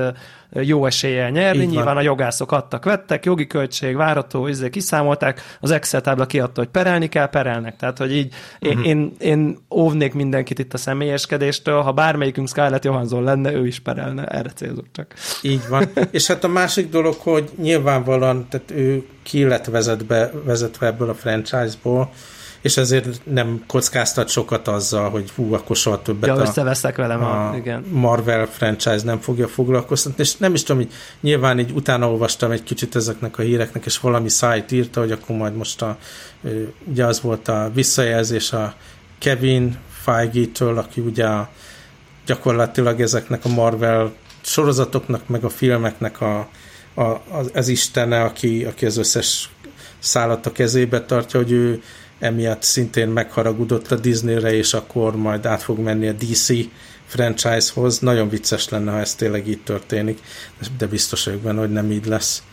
jó eséllyel nyerni. Így Nyilván van. a jogászok adtak, vettek, jogi költség, várató, izé kiszámolták, az Excel tábla kiadta, hogy perelni kell, perelnek. Tehát, hogy így uh-huh. én, én óvnék mindenkit itt a személyeskedéstől, ha bármelyikünk Scarlett Johansson lenne, ő is perelne, erre célzok csak. Így van. És hát a másik dolog, hogy nyilvánvalóan, tehát ő ki lett vezetve, vezetve ebből a franchise-ból, és ezért nem kockáztat sokat azzal, hogy hú, akkor soha többet ja, összeveszek velem a, a igen. Marvel franchise nem fogja foglalkoztatni, és nem is tudom, hogy nyilván így utána olvastam egy kicsit ezeknek a híreknek, és valami szájt írta, hogy akkor majd most a, ugye az volt a visszajelzés a Kevin Feige-től, aki ugye a, gyakorlatilag ezeknek a Marvel sorozatoknak, meg a filmeknek a, a, az, az istene, aki, aki az összes szállat a kezébe tartja, hogy ő emiatt szintén megharagudott a Disneyre, és akkor majd át fog menni a DC franchise-hoz. Nagyon vicces lenne, ha ez tényleg így történik, de biztos vagyok benne, hogy nem így lesz.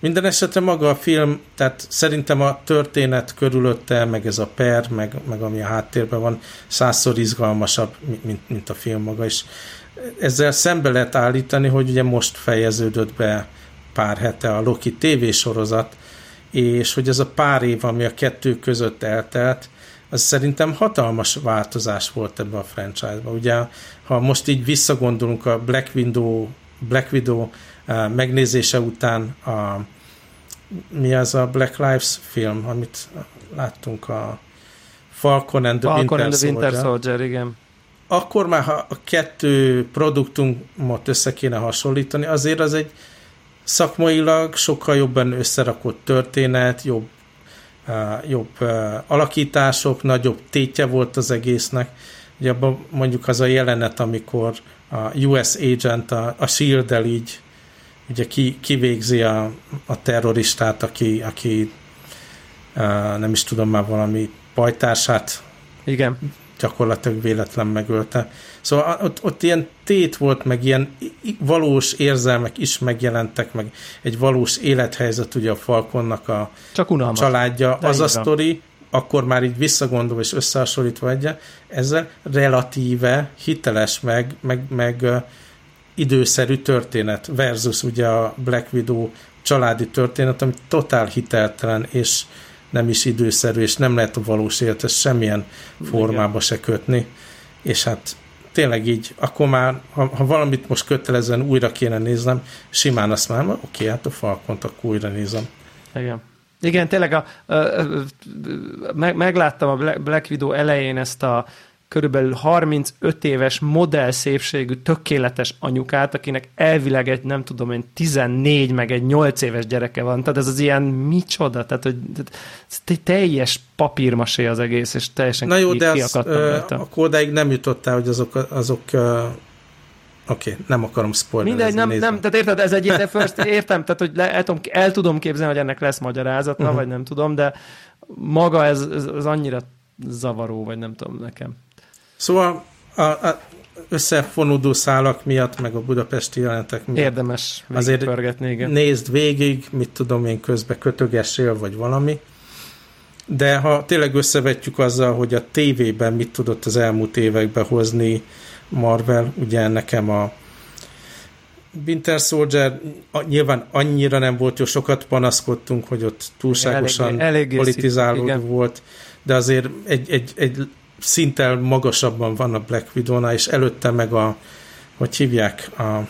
Minden esetre maga a film, tehát szerintem a történet körülötte, meg ez a per, meg, meg ami a háttérben van, százszor izgalmasabb, mint, mint a film maga is. Ezzel szembe lehet állítani, hogy ugye most fejeződött be pár hete a Loki tévésorozat, és hogy ez a pár év, ami a kettő között eltelt, az szerintem hatalmas változás volt ebbe a franchise-ba. Ugye, ha most így visszagondolunk a Black Widow, Black Widow uh, megnézése után a, mi az a Black Lives film, amit láttunk a Falcon and the, Falcon Winter, and the Winter Soldier. Soldier, igen. Akkor már, ha a kettő produktumot össze kéne hasonlítani, azért az egy szakmailag sokkal jobban összerakott történet, jobb, jobb alakítások, nagyobb tétje volt az egésznek. Ugye abban mondjuk az a jelenet, amikor a US agent a, a shield így ugye ki, kivégzi a, a terroristát, aki, aki nem is tudom már valami pajtását Igen. Gyakorlatilag véletlen megölte. Szóval ott, ott ilyen tét volt, meg ilyen valós érzelmek is megjelentek, meg egy valós élethelyzet ugye a Falkonnak a Csak unalmas. családja. De az a sztori, akkor már így visszagondolva és összehasonlítva egy, ezzel relatíve hiteles, meg, meg, meg időszerű történet versus ugye a Black Widow családi történet, ami totál hiteltelen, és nem is időszerű, és nem lehet a valós életet semmilyen formába se kötni. És hát tényleg így, akkor már, ha, ha valamit most kötelezően újra kéne néznem, simán azt már, oké, okay, hát a Falkont akkor újra nézem. Igen. Igen, tényleg a, a, a, a, meg, megláttam a Black Widow elején ezt a körülbelül 35 éves modell szépségű, tökéletes anyukát, akinek elvileg egy, nem tudom én, 14 meg egy 8 éves gyereke van. Tehát ez az ilyen micsoda, tehát hogy ez egy teljes papírmasé az egész, és teljesen Na jó, de az, ö, akkor odáig nem jutottál, hogy azok, azok Oké, okay, nem akarom spoilerezni. Mindegy, nem, nem, tehát érted, ez egy ilyen first, értem, tehát hogy le, el, tudom, el tudom képzelni, hogy ennek lesz magyarázata, uh-huh. vagy nem tudom, de maga ez, ez, ez annyira zavaró, vagy nem tudom nekem. Szóval a, a összefonódó szálak miatt, meg a budapesti jelenetek miatt. Érdemes azért igen. nézd végig, mit tudom én közbe kötögessél, vagy valami. De ha tényleg összevetjük azzal, hogy a tévében mit tudott az elmúlt években hozni Marvel, ugye nekem a Winter Soldier nyilván annyira nem volt jó, sokat panaszkodtunk, hogy ott túlságosan elég, politizáló volt, de azért egy, egy, egy szinttel magasabban van a Black widow és előtte meg a, hogy hívják, a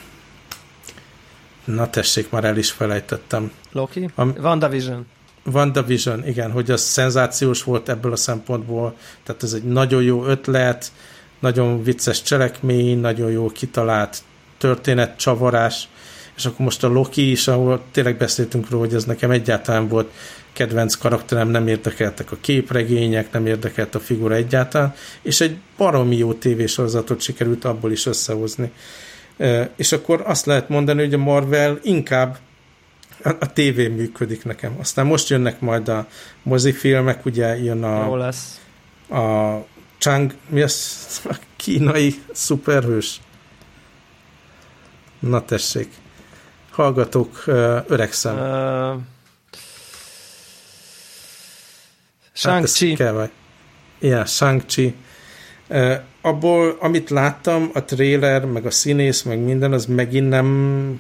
na tessék, már el is felejtettem. Loki? A, WandaVision. WandaVision, igen, hogy az szenzációs volt ebből a szempontból, tehát ez egy nagyon jó ötlet, nagyon vicces cselekmény, nagyon jó kitalált történet, csavarás, és akkor most a Loki is, ahol tényleg beszéltünk róla, hogy ez nekem egyáltalán volt kedvenc karakterem, nem érdekeltek a képregények, nem érdekelt a figura egyáltalán, és egy baromi jó tévésorozatot sikerült abból is összehozni. És akkor azt lehet mondani, hogy a Marvel inkább a, a tévén működik nekem. Aztán most jönnek majd a mozifilmek, ugye jön a... Jó lesz. A Chang, mi az? A kínai szuperhős? Na tessék. Hallgatók, öregszem. Uh, Shang-Chi. Hát Igen, Shang-Chi. Uh, abból, amit láttam, a trailer, meg a színész, meg minden, az megint nem...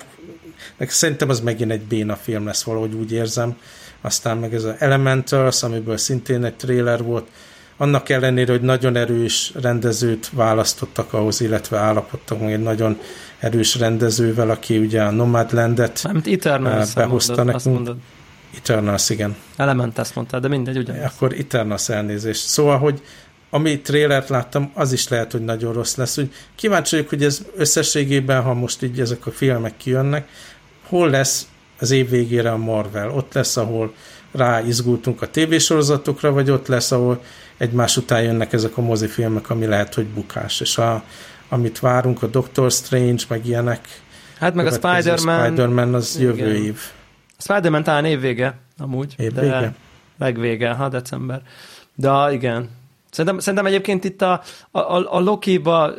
Meg szerintem az megint egy béna film lesz, valahogy úgy érzem. Aztán meg ez az Elementals, amiből szintén egy trailer volt, annak ellenére, hogy nagyon erős rendezőt választottak ahhoz, illetve állapodtak meg egy nagyon erős rendezővel, aki ugye a Nomadlandet Mármint Eternals behozta mondod, nekünk. Mondod. Eternals, igen. Element ezt mondtál, de mindegy, ugyanaz. Akkor Eternals elnézés. Szóval, hogy ami trélert láttam, az is lehet, hogy nagyon rossz lesz. Úgy kíváncsi vagyok, hogy ez összességében, ha most így ezek a filmek kijönnek, hol lesz az év végére a Marvel? Ott lesz, ahol ráizgultunk a tévésorozatokra, vagy ott lesz, ahol egymás után jönnek ezek a mozifilmek, ami lehet, hogy bukás. És a, amit várunk, a Doctor Strange, meg ilyenek. Hát meg a Spider-Man. Spider-Man az igen. jövő év. Spider-Man talán évvége, amúgy. Évvége? Legvége, ha december. De igen, Szerintem, szerintem egyébként itt a, a, a Loki-ba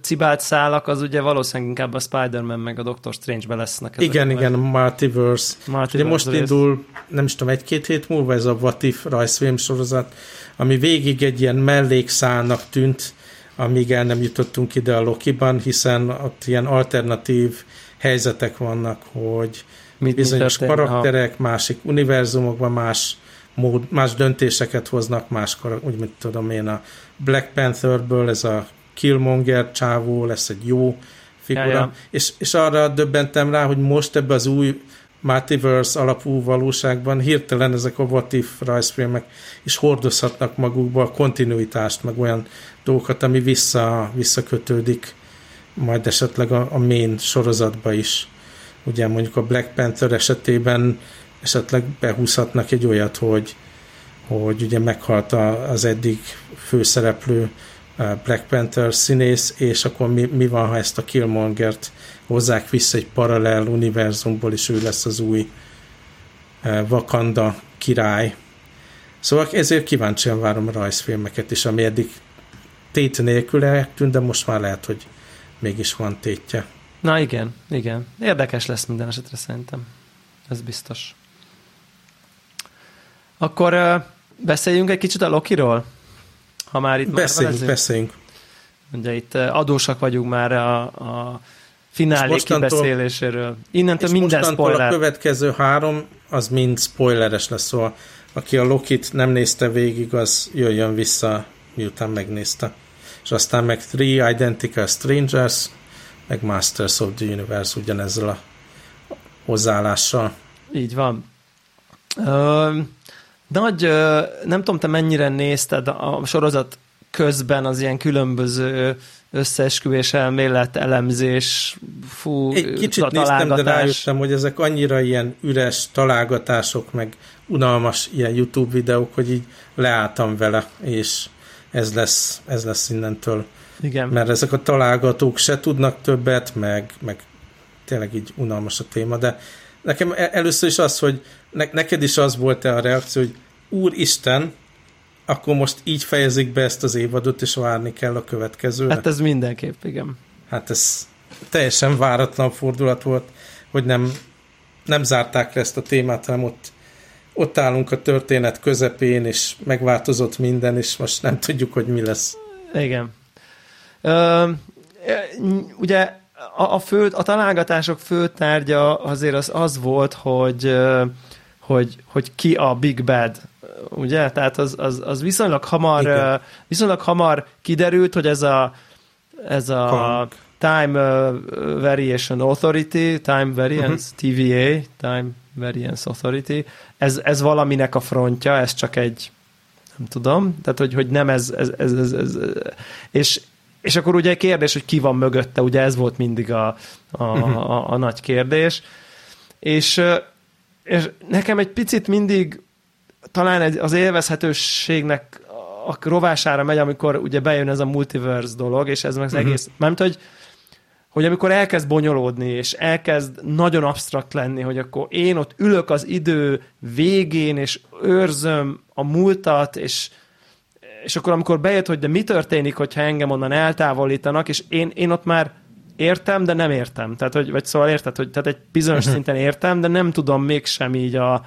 cibált szálak az ugye valószínűleg inkább a Spider-Man meg a Doctor Strange-be lesznek. Igen, meg. igen, a Multiverse. Multiverse ugye most rész. indul, nem is tudom, egy-két hét múlva ez a What If rajzfilm sorozat, ami végig egy ilyen mellékszálnak tűnt, amíg el nem jutottunk ide a Loki-ban, hiszen ott ilyen alternatív helyzetek vannak, hogy mit, bizonyos mit karakterek, ha. másik univerzumokban más mód, más döntéseket hoznak, más, úgy mit tudom én, a Black Pantherből ez a Killmonger csávó lesz egy jó figura, ja, ja. És, és arra döbbentem rá, hogy most ebbe az új multiverse alapú valóságban hirtelen ezek a what if rajzfilmek is hordozhatnak magukba a kontinuitást, meg olyan dolgokat, ami vissza, visszakötődik majd esetleg a, a main sorozatba is. Ugye mondjuk a Black Panther esetében esetleg behúzhatnak egy olyat, hogy, hogy ugye meghalt az eddig főszereplő Black Panther színész, és akkor mi, mi van, ha ezt a Killmongert hozzák vissza egy paralel univerzumból, és ő lesz az új Wakanda király. Szóval ezért kíváncsian várom a rajzfilmeket is, ami eddig tét nélkül eltűnt, de most már lehet, hogy mégis van tétje. Na igen, igen. Érdekes lesz minden esetre szerintem. Ez biztos. Akkor uh, beszéljünk egy kicsit a Lokiról? Ha már itt beszéljünk, már beszéljünk. Ugye itt adósak vagyunk már a, a finálé kibeszéléséről. Innentől minden spoiler. a következő három, az mind spoileres lesz, szóval aki a Lokit nem nézte végig, az jöjjön vissza, miután megnézte. És aztán meg Three Identical Strangers, meg Masters of the Universe ugyanezzel a hozzáállással. Így van. Ö, nagy, nem tudom, te mennyire nézted a sorozat közben az ilyen különböző összeesküvés elmélet, elemzés, fú, Egy kicsit néztem, de rájöttem, hogy ezek annyira ilyen üres találgatások, meg unalmas ilyen YouTube videók, hogy így leálltam vele, és ez lesz, ez lesz innentől. Igen. Mert ezek a találgatók se tudnak többet, meg, meg tényleg így unalmas a téma, de nekem e- először is az, hogy ne, neked is az volt-e a reakció, hogy Úristen, akkor most így fejezik be ezt az évadot, és várni kell a következőre. Hát ez mindenképp, igen. Hát ez teljesen váratlan fordulat volt, hogy nem, nem zárták le ezt a témát, hanem ott, ott állunk a történet közepén, és megváltozott minden, és most nem tudjuk, hogy mi lesz. Igen. Ugye a, a, fő, a találgatások fő tárgya azért az, az volt, hogy, hogy, hogy ki a Big Bad ugye? Tehát az, az, az viszonylag hamar Igen. viszonylag hamar kiderült, hogy ez a ez a Kong. Time Variation Authority, Time Variance, uh-huh. TVA, Time Variance Authority, ez, ez valaminek a frontja, ez csak egy nem tudom, tehát hogy, hogy nem ez, ez, ez, ez, ez és és akkor ugye egy kérdés, hogy ki van mögötte, ugye ez volt mindig a, a, uh-huh. a, a, nagy kérdés. És, és nekem egy picit mindig talán egy, az élvezhetőségnek a rovására megy, amikor ugye bejön ez a multiverse dolog, és ez meg az uh-huh. egész, mert hogy hogy amikor elkezd bonyolódni, és elkezd nagyon absztrakt lenni, hogy akkor én ott ülök az idő végén, és őrzöm a múltat, és, és akkor amikor bejött, hogy de mi történik, hogyha engem onnan eltávolítanak, és én, én ott már értem, de nem értem. Tehát, hogy, vagy szóval érted, hogy tehát egy bizonyos uh-huh. szinten értem, de nem tudom mégsem így a,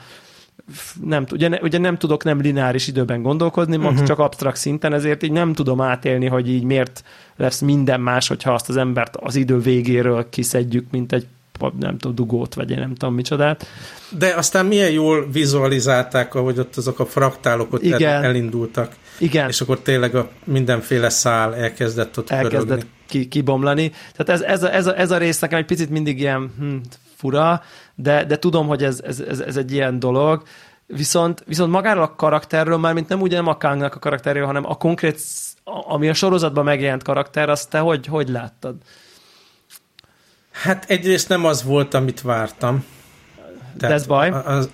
nem, ugye, ugye nem tudok nem lineáris időben gondolkozni, uh-huh. csak absztrakt szinten, ezért így nem tudom átélni, hogy így miért lesz minden más, hogyha azt az embert az idő végéről kiszedjük, mint egy nem tudom, dugót, vagy én nem tudom micsodát. De aztán milyen jól vizualizálták, ahogy ott azok a fraktálok ott Igen. elindultak. Igen. És akkor tényleg a mindenféle szál elkezdett ott elkezdett ki, kibomlani. Tehát ez, ez, a, ez, a, ez a rész nekem egy picit mindig ilyen hm, fura, de, de tudom, hogy ez, ez, ez, ez egy ilyen dolog. Viszont, viszont magáról a karakterről már, mint nem ugye nem a Kangnak a karakterről, hanem a konkrét, ami a sorozatban megjelent karakter, azt te hogy, hogy láttad? Hát egyrészt nem az volt, amit vártam. De ez baj? Az,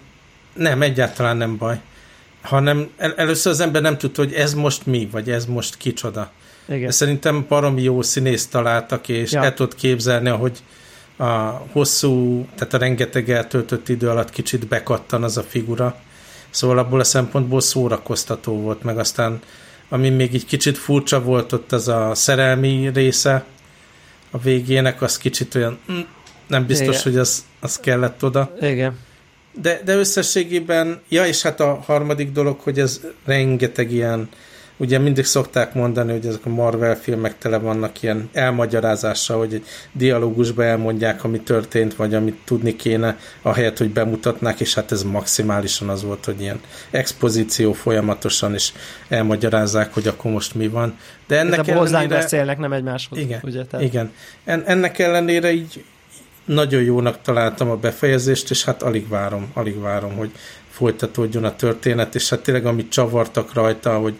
nem, egyáltalán nem baj. Hanem el, először az ember nem tudta, hogy ez most mi, vagy ez most kicsoda. Igen. De szerintem baromi jó színészt találtak, és ja. el tudod képzelni, ahogy a hosszú, tehát a rengeteg eltöltött idő alatt kicsit bekattan az a figura. Szóval abból a szempontból szórakoztató volt, meg aztán ami még egy kicsit furcsa volt ott az a szerelmi része a végének, az kicsit olyan mm, nem biztos, Igen. hogy az, az kellett oda. Igen. De, de összességében, ja, és hát a harmadik dolog, hogy ez rengeteg ilyen ugye mindig szokták mondani, hogy ezek a Marvel filmek tele vannak ilyen elmagyarázással, hogy egy dialógusba elmondják, ami történt, vagy amit tudni kéne, ahelyett, hogy bemutatnák, és hát ez maximálisan az volt, hogy ilyen expozíció folyamatosan is elmagyarázzák, hogy akkor most mi van. De ennek Ez ellenére... beszélnek, nem egymáshoz. Igen, ugye, tehát... igen. En, ennek ellenére így nagyon jónak találtam a befejezést, és hát alig várom, alig várom, hogy folytatódjon a történet, és hát tényleg amit csavartak rajta, hogy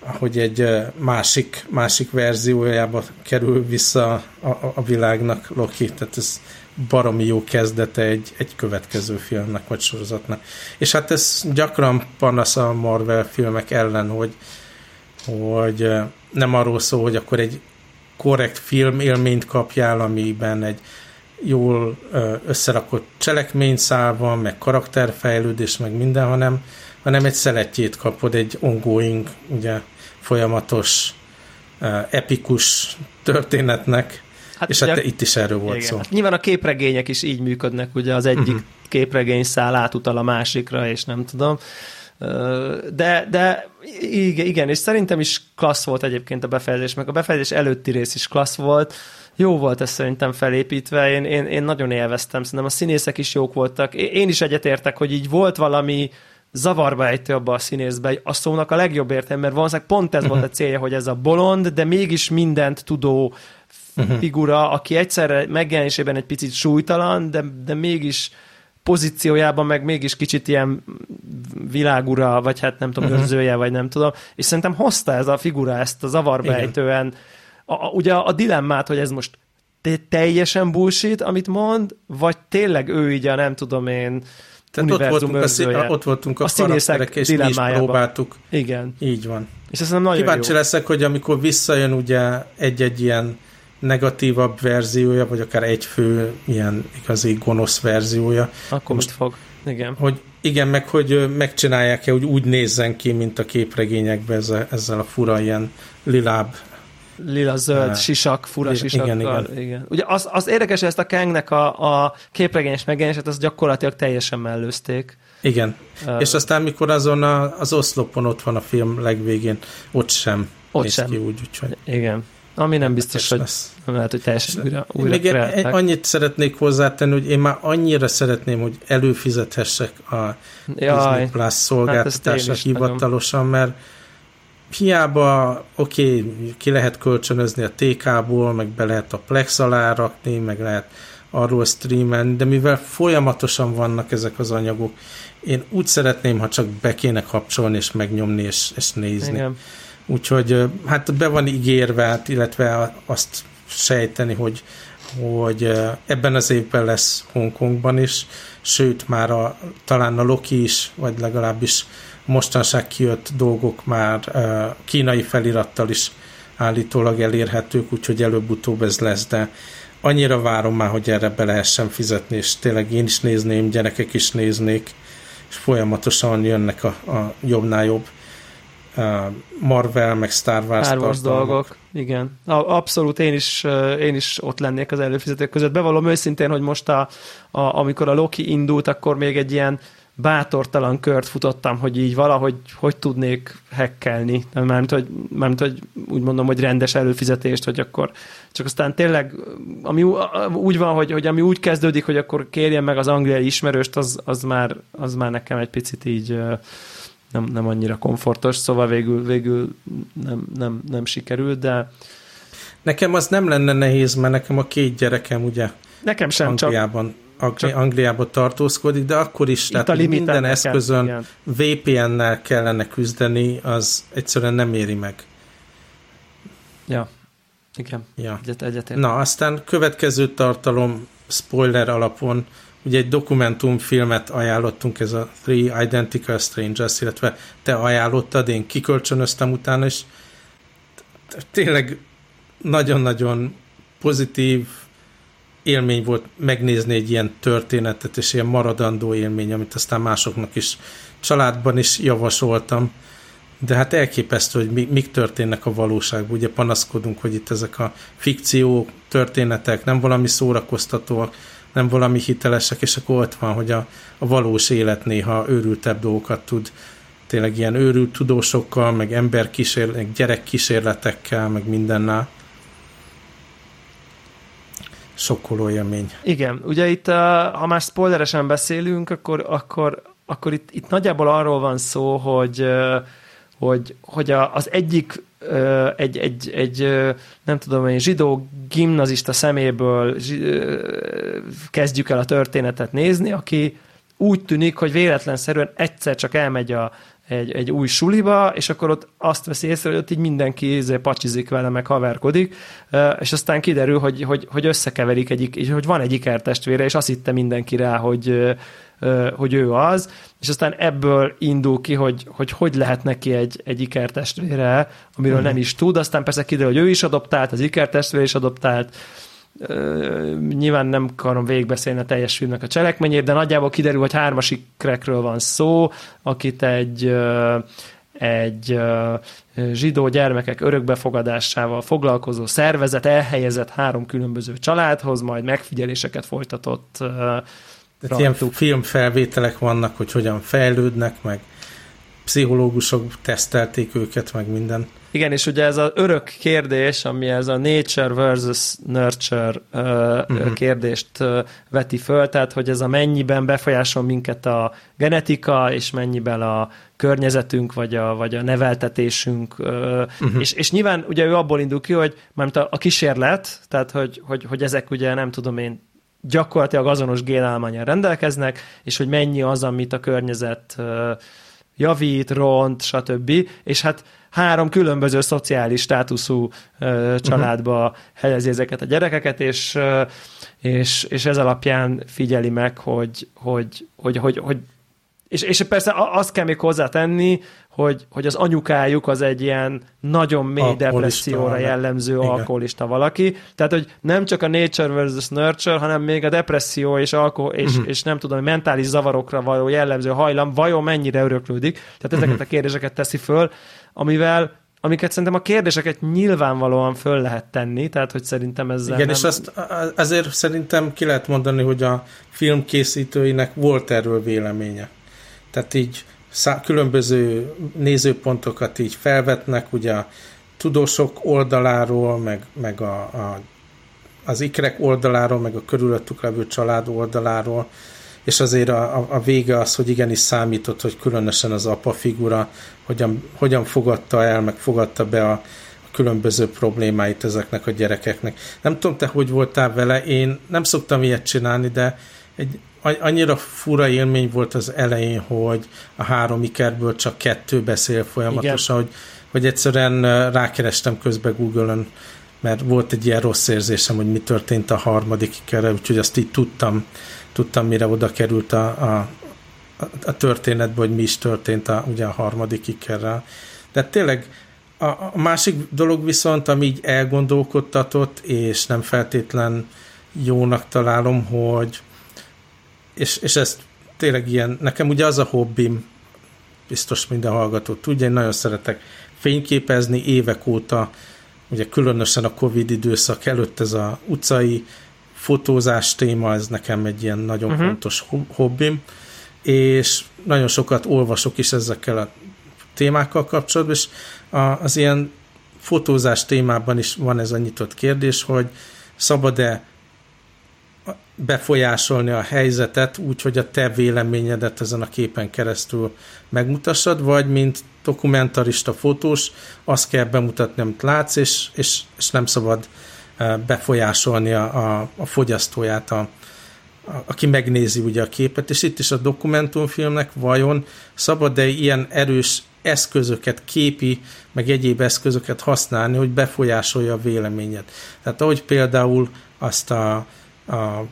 hogy egy másik, másik verziójába kerül vissza a, a, a világnak Loki, tehát ez baromi jó kezdete egy, egy következő filmnek vagy sorozatnak. És hát ez gyakran panasz a Marvel filmek ellen, hogy, hogy nem arról szól, hogy akkor egy korrekt film élményt kapjál, amiben egy jól összerakott cselekményszál van, meg karakterfejlődés, meg minden, hanem, hanem egy szeletjét kapod, egy ongoing, ugye, folyamatos, uh, epikus történetnek, hát és hát itt is erről volt igen. szó. Hát nyilván a képregények is így működnek, ugye az egyik uh-huh. képregény szál átutal a másikra, és nem tudom. De, de igen, igen, és szerintem is klassz volt egyébként a befejezés, meg a befejezés előtti rész is klassz volt. Jó volt ez szerintem felépítve, én, én, én nagyon élveztem, szerintem a színészek is jók voltak. Én is egyetértek, hogy így volt valami, zavarba ejtő abba a színészbe, a szónak a legjobb értelme, mert valószínűleg pont ez volt a célja, hogy ez a bolond, de mégis mindent tudó figura, aki egyszerre megjelenésében egy picit súlytalan, de, de mégis pozíciójában meg mégis kicsit ilyen világura, vagy hát nem tudom, őrzője, vagy nem tudom, és szerintem hozta ez a figura ezt a zavarba ejtően, a, a, ugye a dilemmát, hogy ez most teljesen bullshit, amit mond, vagy tényleg ő így a nem tudom én tehát ott voltunk, a, ott voltunk a, a karakterek, és mi is próbáltuk. Igen. Így van. És ez nagyon Kíváncsi jó. leszek, hogy amikor visszajön ugye egy-egy ilyen negatívabb verziója, vagy akár egy fő ilyen igazi gonosz verziója. Akkor most fog. Igen. Hogy igen, meg hogy megcsinálják-e, hogy úgy nézzen ki, mint a képregényekben ezzel, ezzel a fura ilyen liláb lila-zöld sisak, fura sisakkal. Igen, igen. igen. Ugye az, az érdekes, hogy ezt a Kangnek a, a képregényes megjelenését, az gyakorlatilag teljesen mellőzték. Igen. Uh, és aztán, mikor azon a, az oszlopon ott van a film legvégén, ott sem ott sem. ki úgy, úgyhogy... Igen. Ami nem biztos, hogy lesz. nem lehet, hogy teljesen újra, újra Még egy, annyit szeretnék hozzátenni, hogy én már annyira szeretném, hogy előfizethessek a Jaj, Disney Plus szolgáltatásra hát hivatalosan, mert hiába, oké, okay, ki lehet kölcsönözni a TK-ból, meg be lehet a Plex alá rakni, meg lehet arról streamen, de mivel folyamatosan vannak ezek az anyagok, én úgy szeretném, ha csak be kéne kapcsolni, és megnyomni, és, és nézni. Igen. Úgyhogy hát be van ígérve, hát, illetve azt sejteni, hogy, hogy ebben az évben lesz Hongkongban is, sőt már a, talán a Loki is, vagy legalábbis mostanság kijött dolgok már kínai felirattal is állítólag elérhetők, úgyhogy előbb-utóbb ez lesz, de annyira várom már, hogy erre be lehessen fizetni, és tényleg én is nézném, gyerekek is néznék, és folyamatosan jönnek a, a jobbnál jobb Marvel, meg Star Wars, Star Wars dolgok. Igen. Abszolút én is, én is ott lennék az előfizetők között. Bevallom őszintén, hogy most a, a, amikor a Loki indult, akkor még egy ilyen bátortalan kört futottam, hogy így valahogy hogy tudnék hekkelni, mármint hogy, mármint, hogy úgy mondom, hogy rendes előfizetést, hogy akkor csak aztán tényleg, ami úgy van, hogy, hogy ami úgy kezdődik, hogy akkor kérjen meg az angliai ismerőst, az, az, már, az már nekem egy picit így nem, nem annyira komfortos, szóval végül, végül nem, nem, nem sikerült, de Nekem az nem lenne nehéz, mert nekem a két gyerekem ugye Nekem sem, Angliában, csak Angli- Angliába tartózkodik, de akkor is, Itt tehát a minden eszközön VPN-nel kellene küzdeni, az egyszerűen nem éri meg. Ja, igen. Ja. Egyet, egyet Na, aztán következő tartalom spoiler alapon, ugye egy dokumentumfilmet ajánlottunk, ez a Three Identical Strangers, illetve te ajánlottad, én kikölcsönöztem utána, és tényleg nagyon-nagyon pozitív, élmény volt megnézni egy ilyen történetet, és ilyen maradandó élmény, amit aztán másoknak is családban is javasoltam. De hát elképesztő, hogy mi, mik történnek a valóságban. Ugye panaszkodunk, hogy itt ezek a fikció történetek nem valami szórakoztatóak, nem valami hitelesek, és akkor ott van, hogy a, a valós élet őrültebb dolgokat tud tényleg ilyen őrült tudósokkal, meg emberkísérletekkel, gyerekkísérletekkel, meg mindennel sokkoló élmény. Igen, ugye itt, ha már spoileresen beszélünk, akkor, akkor, akkor itt, itt nagyjából arról van szó, hogy, hogy, hogy az egyik egy, egy, egy nem tudom egy zsidó gimnazista szeméből kezdjük el a történetet nézni, aki úgy tűnik, hogy véletlenszerűen egyszer csak elmegy a, egy, egy új suliba, és akkor ott azt veszi észre, hogy ott így mindenki izé pacsizik vele, meg haverkodik, és aztán kiderül, hogy, hogy, hogy összekeverik, egy, hogy van egy ikertestvére, és azt hitte mindenki rá, hogy, hogy ő az, és aztán ebből indul ki, hogy hogy, hogy lehet neki egy, egy ikertestvére, amiről uh-huh. nem is tud, aztán persze kiderül, hogy ő is adoptált, az ikertestvére is adoptált, nyilván nem akarom végigbeszélni a teljes filmnek a cselekményét, de nagyjából kiderül, hogy hármas ikrekről van szó, akit egy egy zsidó gyermekek örökbefogadásával foglalkozó szervezet elhelyezett három különböző családhoz, majd megfigyeléseket folytatott tehát ilyen filmfelvételek vannak, hogy hogyan fejlődnek, meg pszichológusok tesztelték őket, meg minden. Igen, és ugye ez az örök kérdés, ami ez a nature versus nurture uh, uh-huh. kérdést uh, veti föl, tehát hogy ez a mennyiben befolyásol minket a genetika, és mennyiben a környezetünk, vagy a, vagy a neveltetésünk, uh, uh-huh. és, és nyilván ugye ő abból indul ki, hogy mert a, a kísérlet, tehát hogy, hogy, hogy ezek ugye nem tudom én gyakorlatilag azonos génállományjal rendelkeznek, és hogy mennyi az, amit a környezet uh, javít, ront, stb. És hát három különböző szociális státuszú uh, családba uh-huh. helyezi ezeket a gyerekeket, és, uh, és, és ez alapján figyeli meg, hogy, hogy, hogy, hogy, hogy és, és persze azt kell még hozzátenni, hogy, hogy az anyukájuk az egy ilyen nagyon mély alkoholista, depresszióra jellemző igen. alkoholista valaki. Tehát, hogy nem csak a nature versus nurture, hanem még a depresszió és, alkohol, és, uh-huh. és nem tudom, mentális zavarokra való jellemző hajlam vajon mennyire öröklődik. Tehát ezeket uh-huh. a kérdéseket teszi föl, amivel amiket szerintem a kérdéseket nyilvánvalóan föl lehet tenni, tehát hogy szerintem ezzel Igen, nem... és azt azért szerintem ki lehet mondani, hogy a film készítőinek volt erről véleménye. Tehát így szá- különböző nézőpontokat így felvetnek, ugye a tudósok oldaláról, meg, meg a, a, az ikrek oldaláról, meg a körülöttük levő család oldaláról, és azért a, a, vége az, hogy igenis számított, hogy különösen az apa figura hogyan, hogyan fogadta el, meg fogadta be a, a különböző problémáit ezeknek a gyerekeknek. Nem tudom, te hogy voltál vele, én nem szoktam ilyet csinálni, de egy annyira fura élmény volt az elején, hogy a három ikerből csak kettő beszél folyamatosan, Igen. hogy vagy egyszerűen rákerestem közben Google-ön, mert volt egy ilyen rossz érzésem, hogy mi történt a harmadik ikerrel, úgyhogy azt így tudtam, tudtam mire oda került a, a, a történetbe, hogy mi is történt a, ugye a harmadik ikerrel. De tényleg a, a másik dolog viszont, ami így elgondolkodtatott, és nem feltétlen jónak találom, hogy és, és ezt tényleg ilyen, nekem ugye az a hobbim, biztos minden hallgató tudja, én nagyon szeretek fényképezni évek óta, ugye különösen a Covid időszak előtt ez a utcai fotózás téma, ez nekem egy ilyen nagyon uh-huh. fontos hobbim, és nagyon sokat olvasok is ezekkel a témákkal kapcsolatban, és az ilyen fotózás témában is van ez a nyitott kérdés, hogy szabad-e befolyásolni a helyzetet úgy, hogy a te véleményedet ezen a képen keresztül megmutassad, vagy mint dokumentarista fotós, azt kell bemutatni, amit látsz, és, és, és nem szabad e, befolyásolni a, a, a fogyasztóját, a, a, aki megnézi ugye a képet, és itt is a dokumentumfilmnek vajon szabad-e ilyen erős eszközöket, képi, meg egyéb eszközöket használni, hogy befolyásolja a véleményet. Tehát ahogy például azt a a,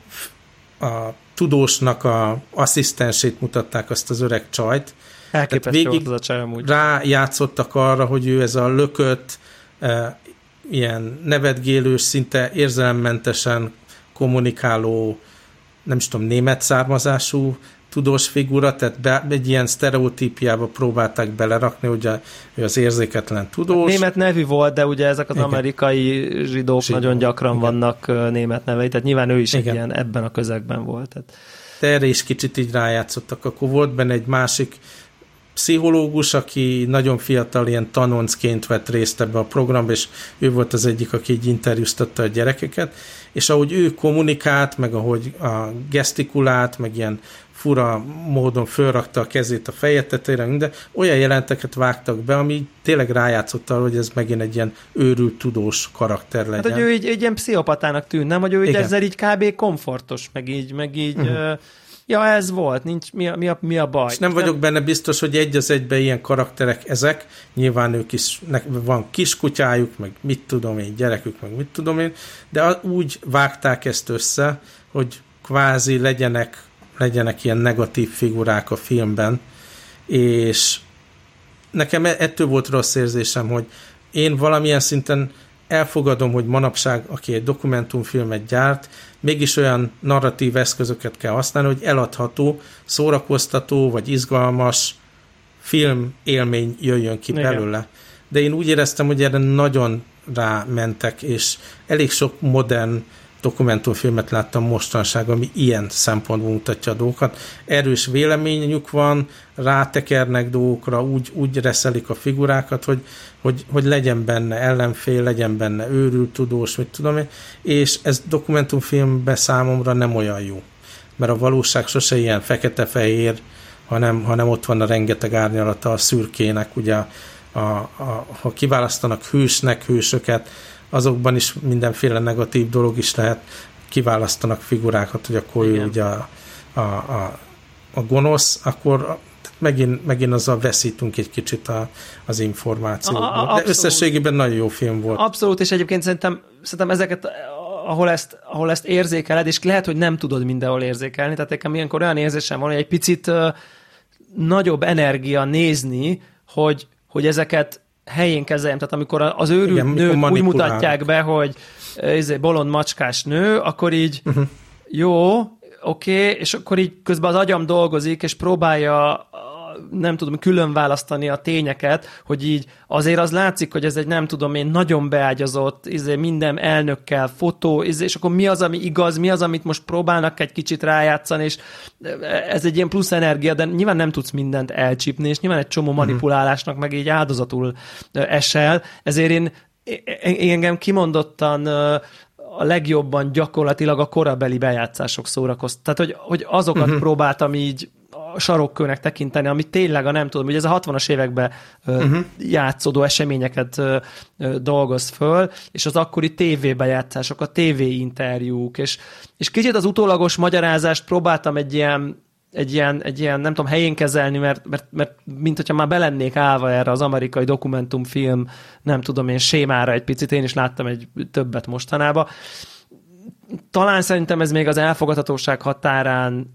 a tudósnak a asszisztensét mutatták, azt az öreg csajt. Elképesztő végig volt az a csaj amúgy. Rájátszottak arra, hogy ő ez a lökött, e, ilyen nevetgélős, szinte érzelemmentesen kommunikáló, nem is tudom, német származású tudós figura, tehát be, egy ilyen sztereotípiába próbálták belerakni, ugye ő az érzéketlen tudós. Német nevű volt, de ugye ezek az Igen. amerikai zsidók Zsidó. nagyon gyakran Igen. vannak német nevei, tehát nyilván ő is Igen. ilyen ebben a közegben volt. Tehát. De erre is kicsit így rájátszottak. Akkor volt benne egy másik pszichológus, aki nagyon fiatal ilyen tanoncként vett részt ebbe a programba, és ő volt az egyik, aki így interjúztatta a gyerekeket, és ahogy ő kommunikált, meg ahogy a gesztikulált, meg ilyen fura módon fölrakta a kezét a feje tetejére, minden, olyan jelenteket vágtak be, ami tényleg rájátszott arra, hogy ez megint egy ilyen őrült, tudós karakter legyen. Hát, hogy ő így, egy ilyen pszichopatának tűn, nem? Hogy ő így ezzel így kb. komfortos, meg így, meg így uh-huh. uh, ja, ez volt, nincs, mi a, mi a, mi a baj. És nem vagyok nem... benne biztos, hogy egy az egyben ilyen karakterek ezek, nyilván ők is, van kiskutyájuk, meg mit tudom én, gyerekük, meg mit tudom én, de úgy vágták ezt össze, hogy kvázi legyenek legyenek ilyen negatív figurák a filmben, és nekem e- ettől volt rossz érzésem, hogy én valamilyen szinten elfogadom, hogy manapság, aki egy dokumentumfilmet gyárt, mégis olyan narratív eszközöket kell használni, hogy eladható, szórakoztató vagy izgalmas film élmény jöjjön ki Igen. belőle. De én úgy éreztem, hogy erre nagyon rámentek, és elég sok modern dokumentumfilmet láttam mostanság, ami ilyen szempontból mutatja a dolgokat. Erős véleményük van, rátekernek dolgokra, úgy, úgy reszelik a figurákat, hogy, hogy, hogy legyen benne ellenfél, legyen benne őrült tudós, mit tudom én, és ez dokumentumfilmben számomra nem olyan jó. Mert a valóság sose ilyen fekete-fehér, hanem, hanem ott van a rengeteg árnyalata a szürkének, ugye a, a, a, ha kiválasztanak hősnek hősöket, azokban is mindenféle negatív dolog is lehet, kiválasztanak figurákat, hogy akkor Igen. ő ugye a, a, a, a gonosz, akkor megint, megint azzal veszítünk egy kicsit a, az információból. De összességében nagyon jó film volt. Abszolút, és egyébként szerintem, szerintem ezeket ahol ezt, ahol ezt érzékeled, és lehet, hogy nem tudod mindenhol érzékelni, tehát nekem ilyenkor olyan érzésem van, hogy egy picit uh, nagyobb energia nézni, hogy, hogy ezeket helyén kezeljem. Tehát amikor az őrült Igen, nőt úgy mutatják be, hogy ez egy bolond macskás nő, akkor így uh-huh. jó, oké, okay, és akkor így közben az agyam dolgozik, és próbálja nem tudom, külön választani a tényeket, hogy így azért az látszik, hogy ez egy nem tudom én nagyon beágyazott, izé, minden elnökkel fotó, izé, és akkor mi az, ami igaz, mi az, amit most próbálnak egy kicsit rájátszani, és ez egy ilyen plusz energia, de nyilván nem tudsz mindent elcsípni, és nyilván egy csomó mhm. manipulálásnak meg így áldozatul esel, ezért én, én engem kimondottan a legjobban gyakorlatilag a korabeli bejátszások szórakoztak. Tehát, hogy, hogy azokat uh-huh. próbáltam így sarokkőnek tekinteni, ami tényleg a nem tudom, hogy ez a 60-as években uh-huh. játszódó eseményeket dolgoz föl, és az akkori tévébejátszások, a tévéinterjúk, és, és kicsit az utólagos magyarázást próbáltam egy ilyen egy ilyen, egy ilyen, nem tudom, helyén kezelni, mert, mert, mert mint hogyha már belennék állva erre az amerikai dokumentumfilm, nem tudom én, sémára egy picit, én is láttam egy többet mostanában. Talán szerintem ez még az elfogadhatóság határán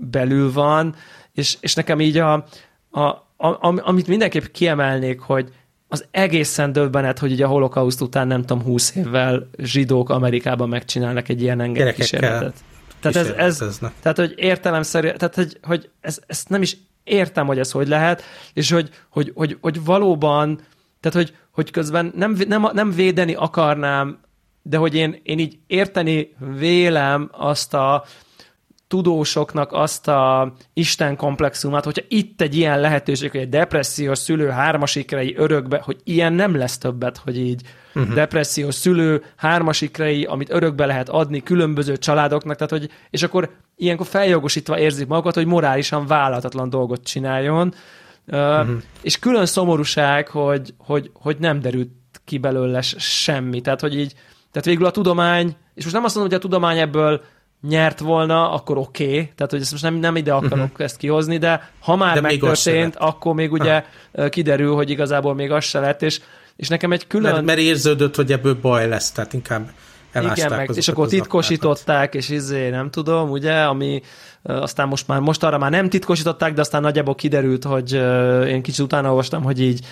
belül van, és, és nekem így a, a, a, amit mindenképp kiemelnék, hogy az egészen döbbenet, hogy ugye a holokauszt után nem tudom, 20 évvel zsidók Amerikában megcsinálnak egy ilyen enged kísérletet. Tehát ez, ez, tehát, hogy értelemszerű, tehát, hogy, hogy ez, ezt nem is értem, hogy ez hogy lehet, és hogy, hogy, hogy, hogy valóban, tehát, hogy, hogy közben nem, nem, nem védeni akarnám, de hogy én, én így érteni vélem azt a, tudósoknak azt a Isten komplexumát, hogyha itt egy ilyen lehetőség, hogy egy depressziós szülő hármasikrei örökbe, hogy ilyen nem lesz többet, hogy így uh-huh. depressziós szülő hármasikrei, amit örökbe lehet adni különböző családoknak, tehát hogy, és akkor ilyenkor feljogosítva érzik magukat, hogy morálisan vállalhatatlan dolgot csináljon, uh-huh. és külön szomorúság, hogy, hogy, hogy nem derült ki belőle semmi, tehát hogy így, tehát végül a tudomány, és most nem azt mondom, hogy a tudomány ebből nyert volna, akkor oké, okay. tehát hogy ezt most nem, nem ide akarok uh-huh. ezt kihozni, de ha már de megtörtént, akkor még ugye uh-huh. kiderül, hogy igazából még az se lett, és, és nekem egy külön... Mert, mert érződött, hogy ebből baj lesz, tehát inkább igen, meg, és akkor titkosították, és izé, nem tudom, ugye, ami aztán most már, most arra már nem titkosították, de aztán nagyjából kiderült, hogy én kicsit utána olvastam, hogy így